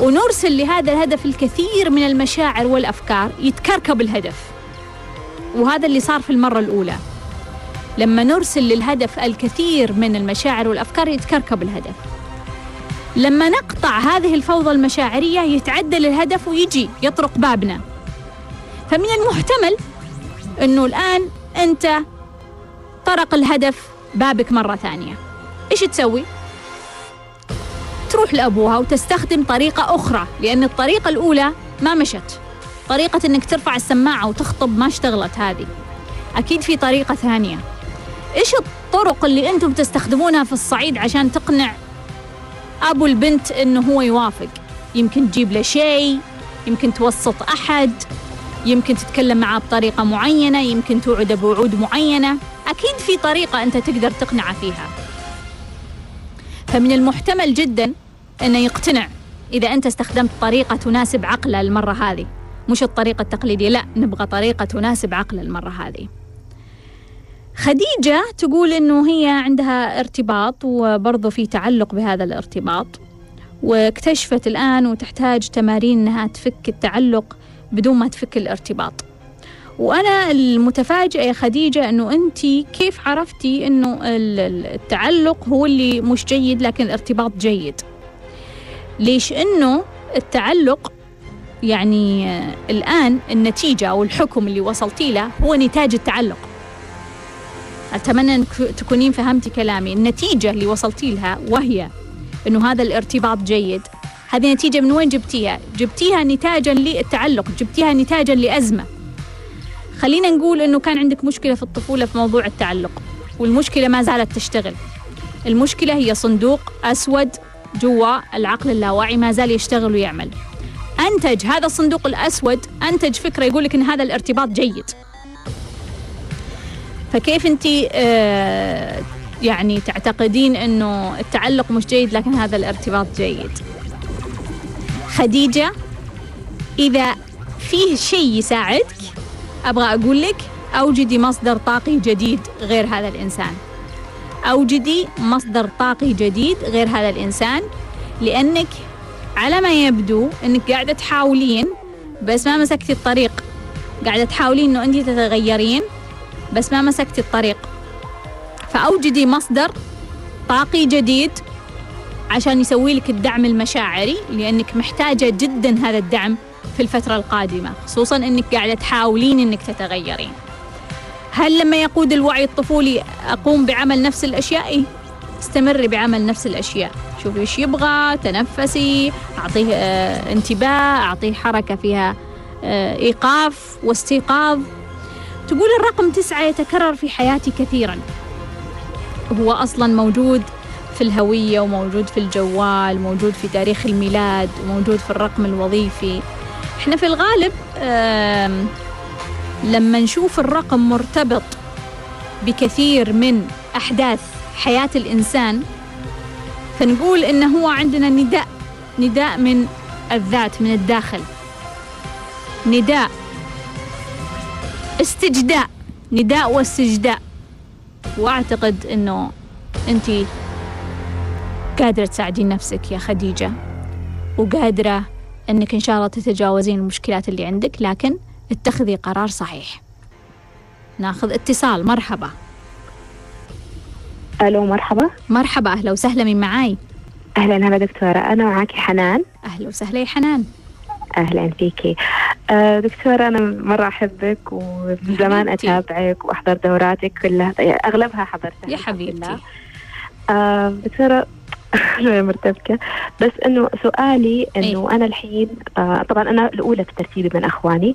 Speaker 1: ونرسل لهذا الهدف الكثير من المشاعر والأفكار يتكركب الهدف. وهذا اللي صار في المرة الأولى. لما نرسل للهدف الكثير من المشاعر والأفكار يتكركب الهدف. لما نقطع هذه الفوضى المشاعرية يتعدل الهدف ويجي يطرق بابنا. فمن المحتمل أنه الآن أنت طرق الهدف بابك مرة ثانية. إيش تسوي؟ تروح لأبوها وتستخدم طريقة أخرى لأن الطريقة الأولى ما مشت. طريقة أنك ترفع السماعة وتخطب ما اشتغلت هذه. أكيد في طريقة ثانية. إيش الطرق اللي أنتم تستخدمونها في الصعيد عشان تقنع أبو البنت أنه هو يوافق؟ يمكن تجيب له شيء يمكن توسط أحد يمكن تتكلم معاه بطريقة معينة يمكن توعد بوعود معينة. أكيد في طريقة أنت تقدر تقنعه فيها. فمن المحتمل جدا أنه يقتنع إذا أنت استخدمت طريقة تناسب عقله المرة هذه. مش الطريقة التقليدية لا نبغى طريقة تناسب عقله المرة هذه. خديجة تقول إنه هي عندها ارتباط وبرضه في تعلق بهذا الارتباط واكتشفت الآن وتحتاج تمارين إنها تفك التعلق بدون ما تفك الارتباط. وأنا المتفاجئة يا خديجة أنه أنت كيف عرفتي أنه التعلق هو اللي مش جيد لكن الارتباط جيد؟ ليش أنه التعلق يعني الآن النتيجة أو الحكم اللي وصلتي له هو نتاج التعلق. أتمنى أنك تكونين فهمتي كلامي. النتيجة اللي وصلتي لها وهي أنه هذا الارتباط جيد هذه نتيجة من وين جبتيها؟ جبتيها نتاجا للتعلق جبتيها نتاجا لأزمة. خلينا نقول أنه كان عندك مشكلة في الطفولة في موضوع التعلق والمشكلة ما زالت تشتغل. المشكلة هي صندوق أسود جوا العقل اللاواعي ما زال يشتغل ويعمل. أنتج هذا الصندوق الأسود أنتج فكرة يقول لك أن هذا الارتباط جيد. فكيف أنت آه يعني تعتقدين أنه التعلق مش جيد لكن هذا الارتباط جيد؟ خديجة إذا فيه شيء يساعدك أبغى أقول لك أوجدي مصدر طاقي جديد غير هذا الإنسان. أوجدي مصدر طاقي جديد غير هذا الإنسان لأنك على ما يبدو أنك قاعدة تحاولين بس ما مسكتي الطريق. قاعدة تحاولين أنه أنت تتغيرين بس ما مسكتي الطريق. فأوجدي مصدر طاقي جديد عشان يسوي لك الدعم المشاعري لأنك محتاجة جدا هذا الدعم في الفترة القادمة خصوصا أنك قاعدة تحاولين أنك تتغيرين. هل لما يقود الوعي الطفولي أقوم بعمل نفس الأشياء؟ استمري بعمل نفس الأشياء. شوفي إيش يبغى تنفسي أعطيه آه انتباه أعطيه حركة فيها آه إيقاف واستيقاظ. تقول الرقم تسعة يتكرر في حياتي كثيرا. هو أصلا موجود في الهوية وموجود في الجوال موجود في تاريخ الميلاد وموجود في الرقم الوظيفي. إحنا في الغالب لما نشوف الرقم مرتبط بكثير من أحداث حياة الإنسان فنقول إنه هو عندنا نداء نداء من الذات من الداخل. نداء استجداء نداء واستجداء. وأعتقد إنه أنت قادرة تساعدين نفسك يا خديجة وقادرة إنك إن شاء الله تتجاوزين المشكلات اللي عندك لكن اتخذي قرار صحيح. ناخذ اتصال. مرحبا.
Speaker 8: ألو مرحبا.
Speaker 1: مرحبا أهلا وسهلا من معاي؟
Speaker 8: أهلا هلا دكتورة أنا معاكي حنان.
Speaker 1: أهلا وسهلا يا حنان.
Speaker 8: أهلا فيكي. آه دكتورة أنا مرة أحبك ومن زمان
Speaker 1: حبيبتي.
Speaker 8: أتابعك وأحضر دوراتك كلها. أغلبها حضرتها
Speaker 1: يا حبيبتي.
Speaker 8: آه دكتورة شوية مرتبكة. بس إنه سؤالي إنه أنا الحين آه طبعا أنا الأولى في ترتيبي من إخواني.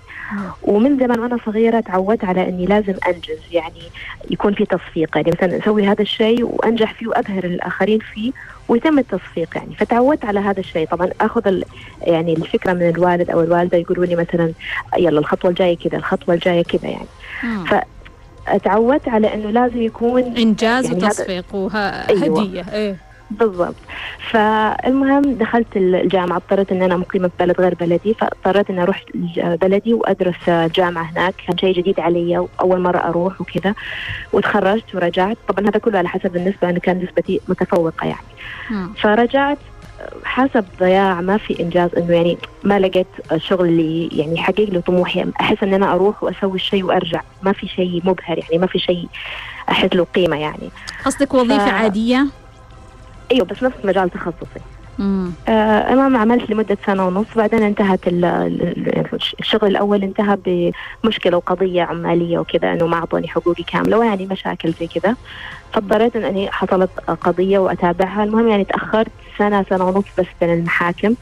Speaker 8: ومن زمان وأنا صغيرة تعودت على إني لازم أنجز يعني يكون في تصفيق يعني مثلا أسوي هذا الشيء وأنجح فيه وأبهر الآخرين فيه ويتم التصفيق يعني. فتعودت على هذا الشيء. طبعا آخذ يعني الفكرة من الوالد أو الوالدة يقولوا لي مثلا يلا الخطوة الجاية كذا الخطوة الجاية كذا يعني.
Speaker 1: مم.
Speaker 8: فتعودت على إنه لازم يكون
Speaker 1: إنجاز
Speaker 8: يعني
Speaker 1: وتصفيق
Speaker 8: أيوة.
Speaker 1: وهديه إيه.
Speaker 8: بالضبط. فالمهم دخلت الجامعة اضطريت إن أنا مقيمة في بلد غير بلدي فاضطريت إني أروح بلدي وأدرس جامعة هناك. كان شيء جديد علي وأول مرة أروح وكذا. وتخرجت ورجعت. طبعا هذا كله على حسب النسبة أنا كان نسبتي متفوقة يعني. فرجعت حسب ضياع ما في إنجاز إنه يعني ما لقيت شغل اللي يعني يحقق لي طموحي أحس إن أنا أروح وأسوي الشيء وأرجع. ما في شيء مبهر يعني ما في شيء أحس له قيمة يعني.
Speaker 1: قصدك وظيفة
Speaker 8: ف-
Speaker 1: عادية؟
Speaker 8: أيوه بس نفس مجال تخصصي.
Speaker 1: مم.
Speaker 8: آه المهم عملت لمدة سنة ونص بعدين انتهت ال- ال- الشغل الأول انتهى بمشكلة وقضية عمالية وكذا إنه ما أعطوني حقوقي كاملة ويعني مشاكل زي كذا. فاضطريت أني حصلت قضية وأتابعها. المهم يعني تأخرت سنة سنة ونص بس بين المحاكم.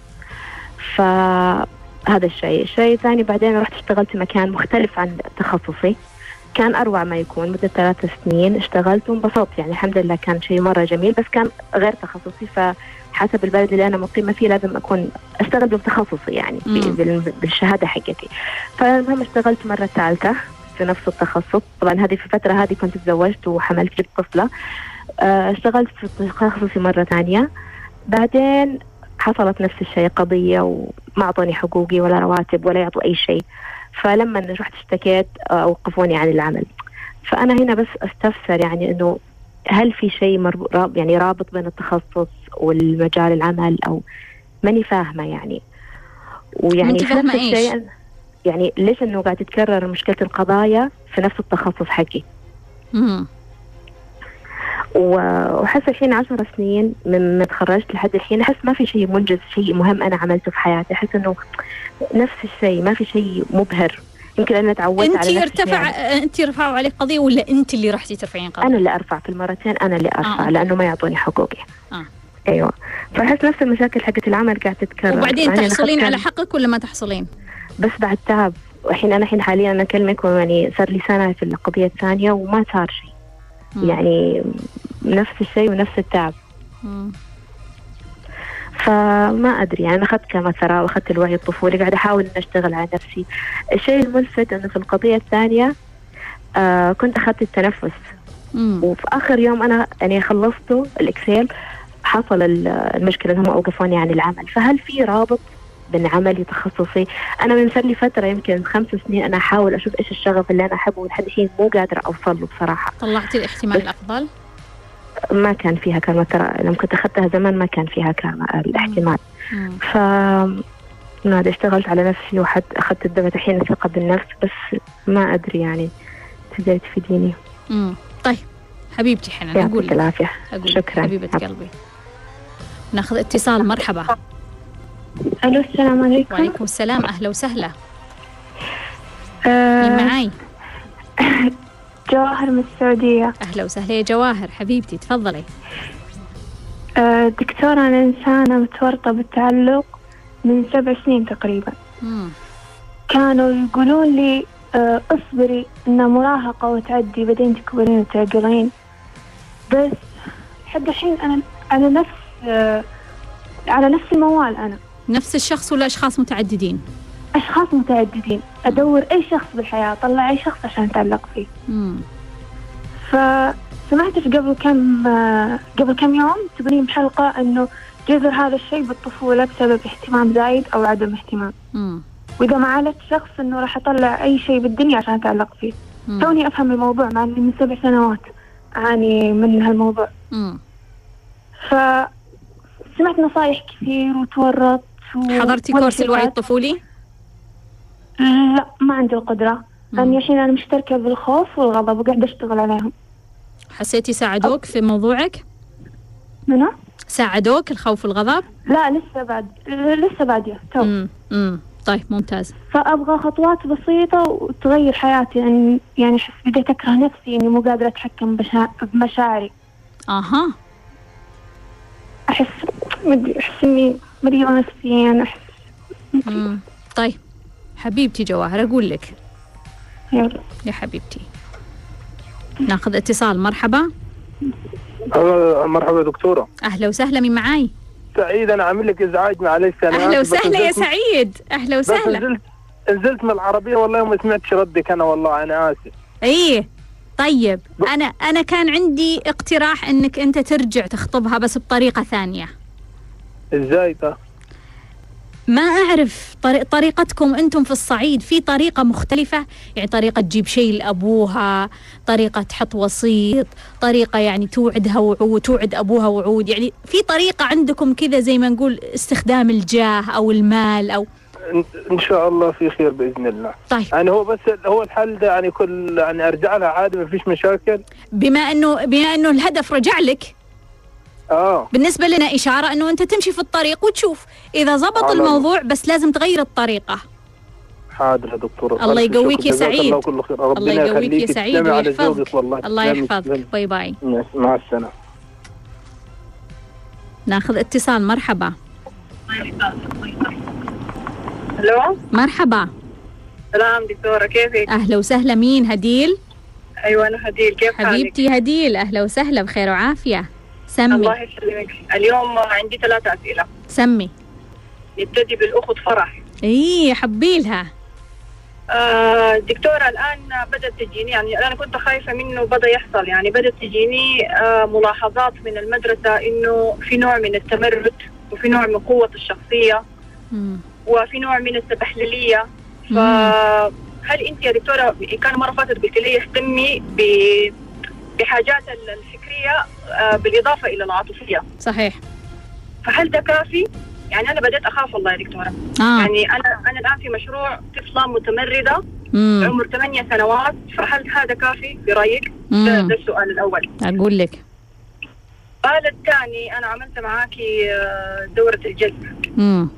Speaker 8: فهذا الشيء. الشيء الثاني بعدين رحت اشتغلت في مكان مختلف عن تخصصي. كان أروع ما يكون مدة ثلاث سنين اشتغلت وانبسطت. يعني الحمد لله كان شيء مرة جميل بس كان غير تخصصي فحسب البلد اللي أنا مقيمة فيه لازم أكون أشتغل بتخصصي يعني ب-
Speaker 1: مم.
Speaker 8: بال- بالشهادة حقتي. فالمهم اشتغلت مرة ثالثة في نفس التخصص. طبعا هذه في الفترة هذه كنت تزوجت وحملت جبت طفلة. آه، اشتغلت في تخصصي مرة ثانية. بعدين حصلت نفس الشيء قضية وما أعطوني حقوقي ولا رواتب ولا يعطوا أي شيء. فلما رحت اشتكيت آه، أوقفوني عن العمل. فأنا هنا بس أستفسر يعني إنه هل في شيء يعني رابط بين التخصص والمجال العمل أو ماني فاهمة يعني. ويعني في
Speaker 1: فاهمة
Speaker 8: نفس
Speaker 1: إيش؟
Speaker 8: الشيء يعني ليش إنه قاعد تتكرر مشكلة القضايا في نفس التخصص حقي؟
Speaker 1: مم.
Speaker 8: و- وأحس الحين عشر سنين من ما تخرجت لحد الحين أحس ما في شيء منجز شيء مهم أنا عملته في حياتي أحس إنه نفس الشيء ما في شيء مبهر يمكن أنا تعودت
Speaker 1: أنت
Speaker 8: على
Speaker 1: ارتفع. أنت رفعوا عليك قضية ولا أنت اللي رحتي ترفعين قضية؟
Speaker 8: أنا اللي أرفع في المرتين أنا اللي أرفع
Speaker 1: أوكي.
Speaker 8: لأنه ما يعطوني حقوقي
Speaker 1: آه.
Speaker 8: أيوة فأحس نفس المشاكل حقت العمل قاعد تتكرر
Speaker 1: وبعدين
Speaker 8: أنا
Speaker 1: تحصلين على حقك ولا ما تحصلين؟
Speaker 8: بس بعد تعب الحين أنا الحين حاليا أنا أكلمك يعني صار لي سنة في القضية الثانية وما صار شيء
Speaker 1: مم.
Speaker 8: يعني نفس الشيء ونفس التعب
Speaker 1: مم.
Speaker 8: فما أدري يعني أخذت كمثرى وأخذت الوعي الطفولي قاعدة أحاول إني أشتغل على نفسي الشيء الملفت إنه في القضية الثانية آه كنت أخذت التنفس
Speaker 1: مم.
Speaker 8: وفي آخر يوم أنا يعني خلصته الاكسل حصل ال- المشكلة انهم أوقفوني عن العمل فهل في رابط بين عملي تخصصي أنا من صار لي فترة يمكن خمس سنين أنا أحاول أشوف إيش الشغف اللي أنا أحبه ولحد الحين مو قادرة أوصل له بصراحة.
Speaker 1: طلعتي الاحتمال الأفضل؟
Speaker 8: ما كان فيها ترى لما كنت أخذتها زمان ما كان فيها كلمه الاحتمال.
Speaker 1: مم.
Speaker 8: ف نادي اشتغلت على نفسي وحد أخذت الدواء الحين الثقة بالنفس بس ما أدري يعني تقدري تفيديني
Speaker 1: مم. طيب حبيبتي حنان
Speaker 8: أقول
Speaker 1: لك. لك
Speaker 8: شكراً.
Speaker 1: حبيبة قلبي. ناخذ اتصال مرحبا.
Speaker 5: ألو السلام عليكم.
Speaker 1: وعليكم السلام. أهلا وسهلا.
Speaker 5: آه،
Speaker 1: مين معاي؟
Speaker 5: جواهر من السعودية.
Speaker 1: أهلا وسهلا يا جواهر. حبيبتي تفضلي.
Speaker 5: آه، دكتورة أنا إنسانة متورطة بالتعلق من سبع سنين تقريبا.
Speaker 1: مم.
Speaker 5: كانوا يقولون لي آه، اصبري إنها مراهقة وتعدي بعدين تكبرين وتعقلين بس لحد الحين أنا على نفس آه، على نفس الموال أنا.
Speaker 1: نفس الشخص ولا أشخاص متعددين
Speaker 5: أشخاص متعددين أدور أي شخص بالحياة أطلع أي شخص عشان أتعلق فيه
Speaker 1: مم.
Speaker 5: فسمعت في قبل كم قبل كم يوم تقولين بحلقة إنه جذر هذا الشيء بالطفولة بسبب اهتمام زايد أو عدم اهتمام
Speaker 1: مم.
Speaker 5: وإذا ما عالجت شخص إنه راح أطلع أي شيء بالدنيا عشان أتعلق فيه
Speaker 1: مم.
Speaker 5: توني أفهم الموضوع مع إني من سبع سنوات أعاني من هالموضوع
Speaker 1: مم.
Speaker 5: فسمعت نصايح كثير وتورطت.
Speaker 1: حضرتي كورس الوعي. الطفولي؟
Speaker 5: لا ما عندي القدرة لأني الحين أنا مشتركة بالخوف والغضب وقاعدة أشتغل عليهم
Speaker 1: حسيتي ساعدوك في موضوعك؟
Speaker 5: منو؟
Speaker 1: ساعدوك الخوف والغضب؟
Speaker 5: لا لسه بعد لسه بادية تو.
Speaker 1: طيب ممتاز
Speaker 5: فأبغى خطوات بسيطة وتغير حياتي يعني يعني أحس بديت أكره نفسي إني مو قادرة أتحكم. بمشاعري
Speaker 1: أها
Speaker 5: أحس مدري أحس إني مريضة نفسيا أحس.
Speaker 1: طيب. حبيبتي جواهر أقول لك.
Speaker 5: يلا.
Speaker 1: يا حبيبتي. ناخذ اتصال. مرحبا.
Speaker 6: مرحبا دكتورة.
Speaker 1: أهلا وسهلا من معاي؟
Speaker 6: سعيد أنا عامل لك إزعاج معلش أنا بس
Speaker 1: وسهلا يا سعيد. أهلا
Speaker 6: بس
Speaker 1: وسهلا.
Speaker 6: نزلت نزلت من العربية والله وما سمعتش ردك أنا والله أنا آسف.
Speaker 1: إيه. طيب. أنا أنا كان عندي اقتراح إنك أنت ترجع تخطبها بس بطريقة
Speaker 6: ثانية. طيب
Speaker 1: ما أعرف طريق طريقتكم أنتم في الصعيد. في طريقة مختلفة يعني طريقة تجيب شيء لأبوها طريقة تحط وسيط طريقة يعني توعدها وعود توعد أبوها وعود. يعني في طريقة عندكم كذا زي ما نقول استخدام الجاه أو المال أو
Speaker 6: إن- إن شاء الله في خير بإذن الله.
Speaker 1: طيب.
Speaker 6: يعني هو بس هو الحل ده يعني كل يعني أرجع لها عادي ما فيش مشاكل.
Speaker 1: بما انه بما إنه الهدف رجع لك
Speaker 6: آه.
Speaker 1: بالنسبة لنا إشارة أنه أنت تمشي في الطريق وتشوف. إذا زبط
Speaker 6: على
Speaker 1: الموضوع بس لازم تغير الطريقة.
Speaker 6: حاضر يا دكتورة
Speaker 1: الله يقويك يا سعيد.
Speaker 6: الله
Speaker 1: الله يقويك يا سعيد ويحفظك. الله يحفظك. باي باي.
Speaker 6: مع السلامة.
Speaker 1: ناخذ اتصال. مرحبا.
Speaker 9: ألو
Speaker 1: مرحبا.
Speaker 9: سلام دكتورة كيفك؟
Speaker 1: أهلا وسهلا. مين؟ هديل؟
Speaker 9: أيوه أنا هديل. كيف حالك؟
Speaker 1: حبيبتي هديل. أهلا وسهلا. بخير وعافية. سمي.
Speaker 9: الله يسلمك. اليوم عندي ثلاثة أسئلة.
Speaker 1: سمي.
Speaker 9: نبتدي بالأخت فرح.
Speaker 1: إيه حبيلها
Speaker 9: آه دكتورة الآن بدأت تجيني. يعني أنا كنت خايفة منه بدأ يحصل. يعني بدأت تجيني آه ملاحظات من المدرسة إنه في نوع من التمرد وفي نوع من قوة الشخصية
Speaker 1: مم.
Speaker 9: وفي نوع من السبحللية فهل أنت يا دكتورة كان مرة فاتت قلت لي اهتمي ب- بحاجات الفكرية آه بالإضافة إلى العاطفية
Speaker 1: صحيح
Speaker 9: فهل ده كافي؟ يعني أنا بديت أخاف والله يا دكتورة
Speaker 1: آه
Speaker 9: يعني أنا أنا الآن في مشروع طفلة متمردة
Speaker 1: مم.
Speaker 9: عمر 8 سنوات فهل هذا كافي برأيك؟ ده. ده السؤال الأول
Speaker 1: أقول لك
Speaker 9: السؤال الثاني أنا عملت معاكي آه، دورة الجذب
Speaker 1: مم.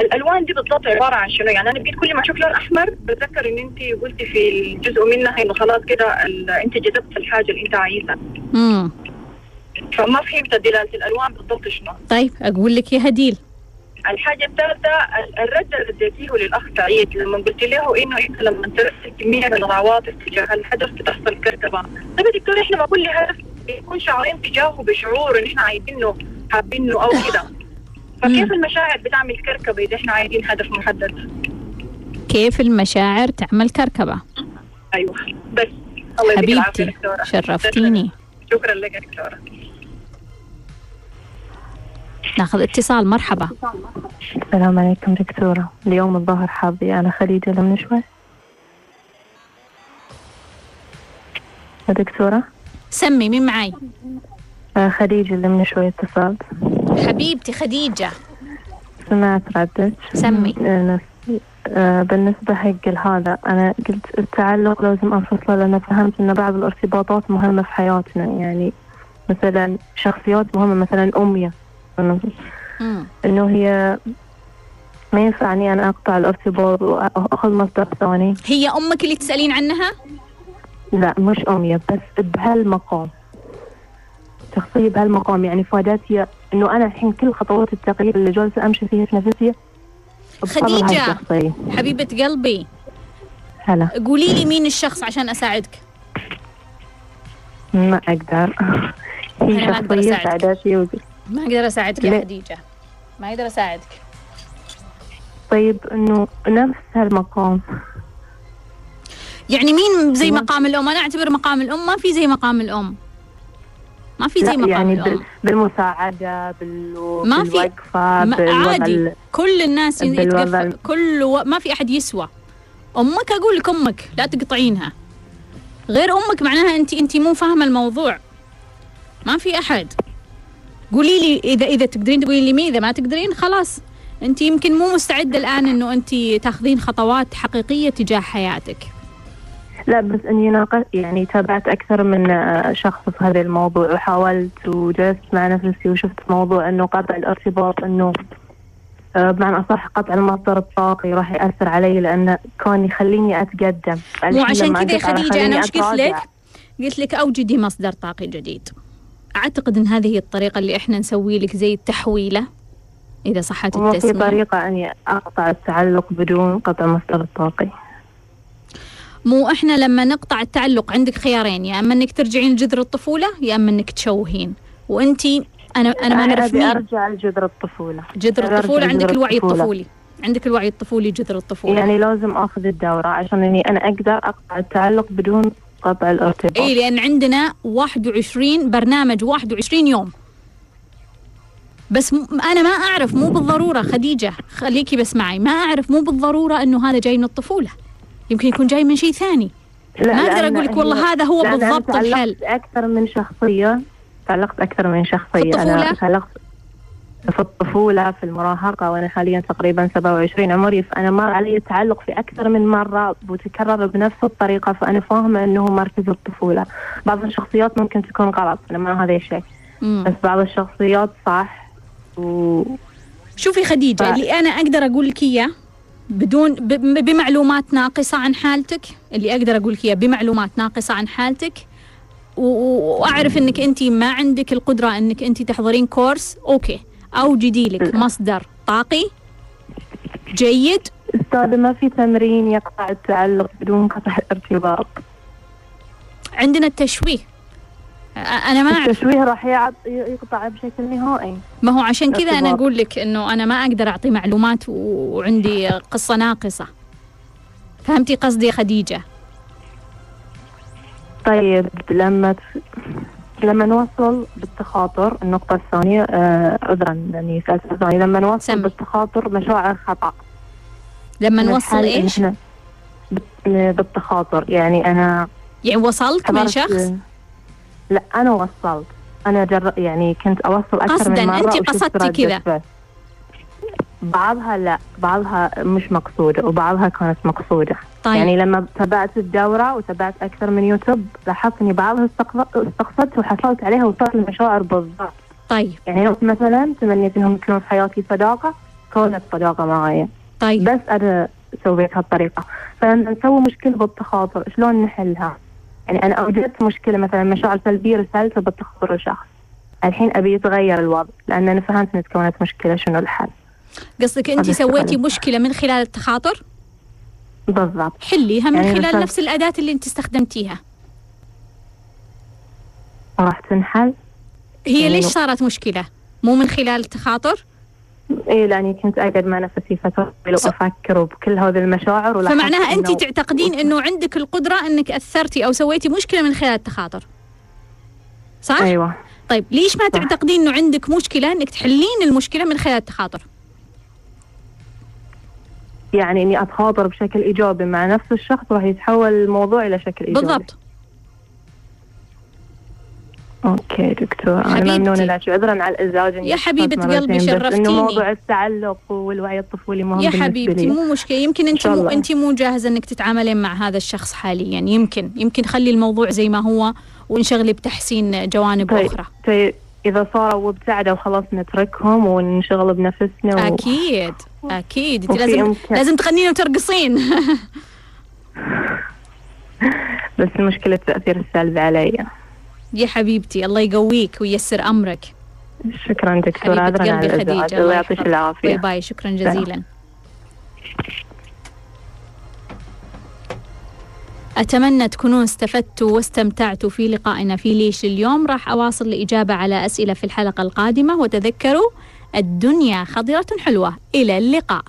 Speaker 9: الألوان دي بالضبط عبارة عن شنو؟ يعني أنا بقيت كل ما أشوف لون أحمر بتذكر إن انت قلتي في الجزء منها إنه خلاص كده انت جذبت الحاجة اللي انت عايزها.
Speaker 1: مم.
Speaker 9: فما فهمت دلالة الألوان بالضبط شنو.
Speaker 1: طيب أقول لك يا هديل
Speaker 9: الحاجة الثالثة ال- الرد اللي اديتيه للأخ سعيد لما قلت له إنه أنت لما ترسل كمية من العواطف تجاه الهدف بتحصل كركبه طيب يا دكتور إحنا مع كل هدف بيكون شعورين تجاهه بشعور إن إحنا عايزينه حابينه أو كده. فكيف المشاعر بتعمل كركبة إذا إحنا عايزين هدف محدد؟
Speaker 1: كيف المشاعر تعمل كركبة؟
Speaker 9: أيوه. بس. الله
Speaker 1: حبيبتي شرفتيني.
Speaker 9: شكرا لك يا دكتورة.
Speaker 1: ناخذ اتصال. مرحبا.
Speaker 7: السلام عليكم دكتورة. اليوم الظهر حابي أنا خديجة المنشوي يا دكتورة؟
Speaker 1: سمي مين معاي؟
Speaker 7: آه، خديجة اللي من شوي اتصلت
Speaker 1: حبيبتي خديجة.
Speaker 7: سمعت ردك.
Speaker 1: سمي.
Speaker 7: آه، آه، بالنسبة حق هذا أنا قلت التعلق لازم أنفصله لأن فهمت أن بعض الارتباطات مهمة في حياتنا. يعني مثلا شخصيات مهمة مثلا أمي. إنه هي ما ينفعني أنا أقطع الارتباط وأخذ مصدر ثاني.
Speaker 1: هي أمك اللي تسألين عنها؟
Speaker 7: لا مش أمي بس بهالمقام. شخصية بهالمقام. يعني فادتي إنه أنا الحين كل خطوات التغيير اللي جالسة أمشي فيها في نفسي
Speaker 1: خديجة. حبيبة قلبي.
Speaker 7: هلا.
Speaker 1: قولي لي مين الشخص عشان أساعدك.
Speaker 7: ما أقدر. هي
Speaker 1: أنا
Speaker 7: شخصية و...
Speaker 1: ما أقدر أساعدك يا
Speaker 7: لا.
Speaker 1: خديجة. ما أقدر أساعدك.
Speaker 7: طيب إنه نفس هالمقام.
Speaker 1: يعني مين زي مقام الأم؟ أنا أعتبر مقام الأم ما في زي مقام الأم. ما في زي
Speaker 7: لا،
Speaker 1: مقام
Speaker 7: يعني
Speaker 1: الام
Speaker 7: بال... بالمساعدة بال...
Speaker 1: ما في-
Speaker 7: بالوقفة
Speaker 1: ما-
Speaker 7: بالوضع
Speaker 1: عادي. كل الناس
Speaker 7: ال-
Speaker 1: كل و... ما في أحد يسوى. أمك أقول لك أمك لا تقطعينها. غير أمك معناها انت أنت مو فاهمة الموضوع. ما في أحد. قولي لي اذا إذا تقدرين تقولي لي مين اذا ما تقدرين خلاص. أنت يمكن مو مستعدة الآن إنه أنت تاخذين خطوات حقيقية تجاه حياتك.
Speaker 7: لا بس أني ناقشت يعني تابعت أكثر من آه، شخص في هذا الموضوع وحاولت وجلست مع نفسي وشفت موضوع إنه قطع الارتباط إنه آه، بمعنى أصح قطع المصدر الطاقي راح يأثر علي لأنه كون يخليني أتقدم
Speaker 1: مو عشان كذا يا خديجه
Speaker 7: أنا
Speaker 1: وش قلت. لك؟ قلت لك أوجدي مصدر طاقي جديد أعتقد إن هذه هي الطريقة اللي إحنا نسوي لك زي التحويلة إذا صحت
Speaker 7: وما في
Speaker 1: التسمية
Speaker 7: طريقة أني أقطع التعلق بدون قطع المصدر الطاقي
Speaker 1: مو إحنا لما نقطع التعلق عندك خيارين يا إما إنك ترجعين لجذر الطفولة يا إما إنك تشوهين. وانتي أنا أنا ما اعرف مين.
Speaker 7: أرجع لجذر الطفولة.
Speaker 1: جذر
Speaker 7: الطفولة
Speaker 1: عندك الوعي. الطفولي. عندك الوعي الطفولي جذر الطفولة.
Speaker 7: يعني لازم آخذ الدورة عشان إني أنا أقدر أقطع التعلق بدون قطع الارتباط.
Speaker 1: اي لأن عندنا 21 برنامج 21 يوم. بس م- أنا ما أعرف مو بالضرورة خديجة خليكي بس معي ما أعرف مو بالضرورة إنه هذا جاي من الطفولة. يمكن يكون جاي من شيء ثاني.
Speaker 7: لا
Speaker 1: ما
Speaker 7: أقدر
Speaker 1: أقول لك والله هذا هو بالضبط الحل.
Speaker 7: أكثر من شخصية. تعلقت أكثر من شخصية.
Speaker 1: الطفولة؟
Speaker 7: أنا تعلقت في الطفولة في المراهقة وأنا حاليا تقريبا 27 عمري فأنا مر علي التعلق في أكثر من مرة وتكرر بنفس الطريقة فأنا فاهمة أنه مركز الطفولة. بعض الشخصيات ممكن تكون غلط أنا ما هذا الشيء. بس بعض الشخصيات صح و...
Speaker 1: شوفي خديجة
Speaker 7: ف-
Speaker 1: اللي أنا أقدر أقول لك إياه بدون بمعلومات ناقصة عن حالتك. اللي أقدر أقول لك بمعلومات ناقصة عن حالتك. وأعرف إنك أنت ما عندك القدرة إنك أنت تحضرين كورس. أوكي. أوجدي لك. مصدر طاقي. جيد.
Speaker 7: أستاذة ما في تمرين يقطع التعلق بدون قطع الارتباط؟
Speaker 1: عندنا التشويه. أنا ما
Speaker 7: التشويه راح يقطع بشكل نهائي.
Speaker 1: ما هو عشان كذا أنا
Speaker 7: ارتباط.
Speaker 1: أقول لك إنه أنا ما أقدر أعطي معلومات وعندي قصة ناقصة. فهمتي قصدي يا خديجة؟
Speaker 7: طيب لما. لما نوصل بالتخاطر النقطة الثانية آه، عذرا لأني سألت الثانية لما نوصل
Speaker 1: سم.
Speaker 7: بالتخاطر مشاعر خطأ
Speaker 1: لما نوصل إيش؟
Speaker 7: بالتخاطر. يعني أنا
Speaker 1: يعني وصلت من شخص؟
Speaker 7: لا أنا وصلت. أنا جر... يعني كنت أوصل أكثر
Speaker 1: قصداً،
Speaker 7: من مرة
Speaker 1: أنت
Speaker 7: وشفت
Speaker 1: قصدتي كذا.
Speaker 7: بعضها لا بعضها مش مقصودة وبعضها كانت مقصودة.
Speaker 1: طيب.
Speaker 7: يعني لما تابعت الدورة وتابعت أكثر من يوتيوب لاحظت إني بعضها استقص- استقصدت وحصلت عليها وصلت المشاعر بالضبط.
Speaker 1: طيب.
Speaker 7: يعني لو مثلا تمنيت إنهم يكونوا في حياتي صداقة كونت صداقة معايا.
Speaker 1: طيب.
Speaker 7: بس أنا سويت هالطريقة. فلما نسوي مشكلة بالتخاطر شلون نحلها؟ يعني أنا أوجدت مشكلة مثلا مشاعر سلبية رسالتها بالتخاطر لشخص الحين أبي يتغير الوضع لأن أنا فهمت إن تكونت مشكلة شنو الحل.
Speaker 1: قصدك أنت
Speaker 7: هذا
Speaker 1: سويتي. مشكلة من خلال التخاطر؟
Speaker 7: بالضبط.
Speaker 1: حليها من
Speaker 7: يعني
Speaker 1: خلال نفس الأداة اللي أنت استخدمتيها.
Speaker 7: وراح تنحل؟
Speaker 1: هي
Speaker 7: يعني
Speaker 1: ليش صارت مشكلة؟ مو من خلال التخاطر؟
Speaker 7: اي لأني كنت أقعد مع نفسي فترة طويلة
Speaker 1: ص-
Speaker 7: وأفكر وبكل هذه المشاعر
Speaker 1: فمعناها
Speaker 7: أنت
Speaker 1: تعتقدين إنه عندك القدرة إنك أثرتي أو سويتي مشكلة من خلال التخاطر. صح؟
Speaker 7: أيوه.
Speaker 1: طيب ليش ما
Speaker 7: صح.
Speaker 1: تعتقدين إنه عندك مشكلة إنك تحلين المشكلة من خلال التخاطر؟
Speaker 7: يعني إني أتخاطر بشكل إيجابي مع نفس الشخص راح يتحول الموضوع إلى شكل إيجابي.
Speaker 1: بالضبط.
Speaker 7: أوكي دكتور
Speaker 1: أنا.
Speaker 7: ممنونة لك عذرا على الازعاج
Speaker 1: يا حبيبة
Speaker 7: اتصلت
Speaker 1: قلبي، شرفتيني.
Speaker 7: إنه موضوع التعلق والوعي الطفولي مهم
Speaker 1: يا حبيبتي. مو مشكلة يمكن
Speaker 7: أنت
Speaker 1: مو. أنت مو جاهزة إنك تتعاملين مع هذا الشخص حاليا يمكن يمكن خلي الموضوع زي ما هو وانشغلي بتحسين جوانب
Speaker 7: طيب.
Speaker 1: أخرى
Speaker 7: طيب إذا صاروا وابتعدوا خلاص نتركهم ونشغل بنفسنا و...
Speaker 1: أكيد أكيد
Speaker 7: أنت
Speaker 1: لازم
Speaker 7: إمكان-
Speaker 1: لازم تغنين وترقصين
Speaker 7: بس المشكلة التاثير السلبي علي
Speaker 1: يا حبيبتي الله يقويك وييسر أمرك.
Speaker 7: شكرا دكتور
Speaker 1: حبيبة
Speaker 7: عذرا على
Speaker 1: خديجة
Speaker 7: الله يعطيك
Speaker 1: يحفظك.
Speaker 7: العافية.
Speaker 1: باي باي شكرا جزيلا. أتمنى تكونون استفدتوا واستمتعتوا في لقائنا في ليش اليوم. راح أواصل الإجابة على أسئلة في الحلقة القادمة. وتذكروا الدنيا خضرة حلوة. إلى اللقاء.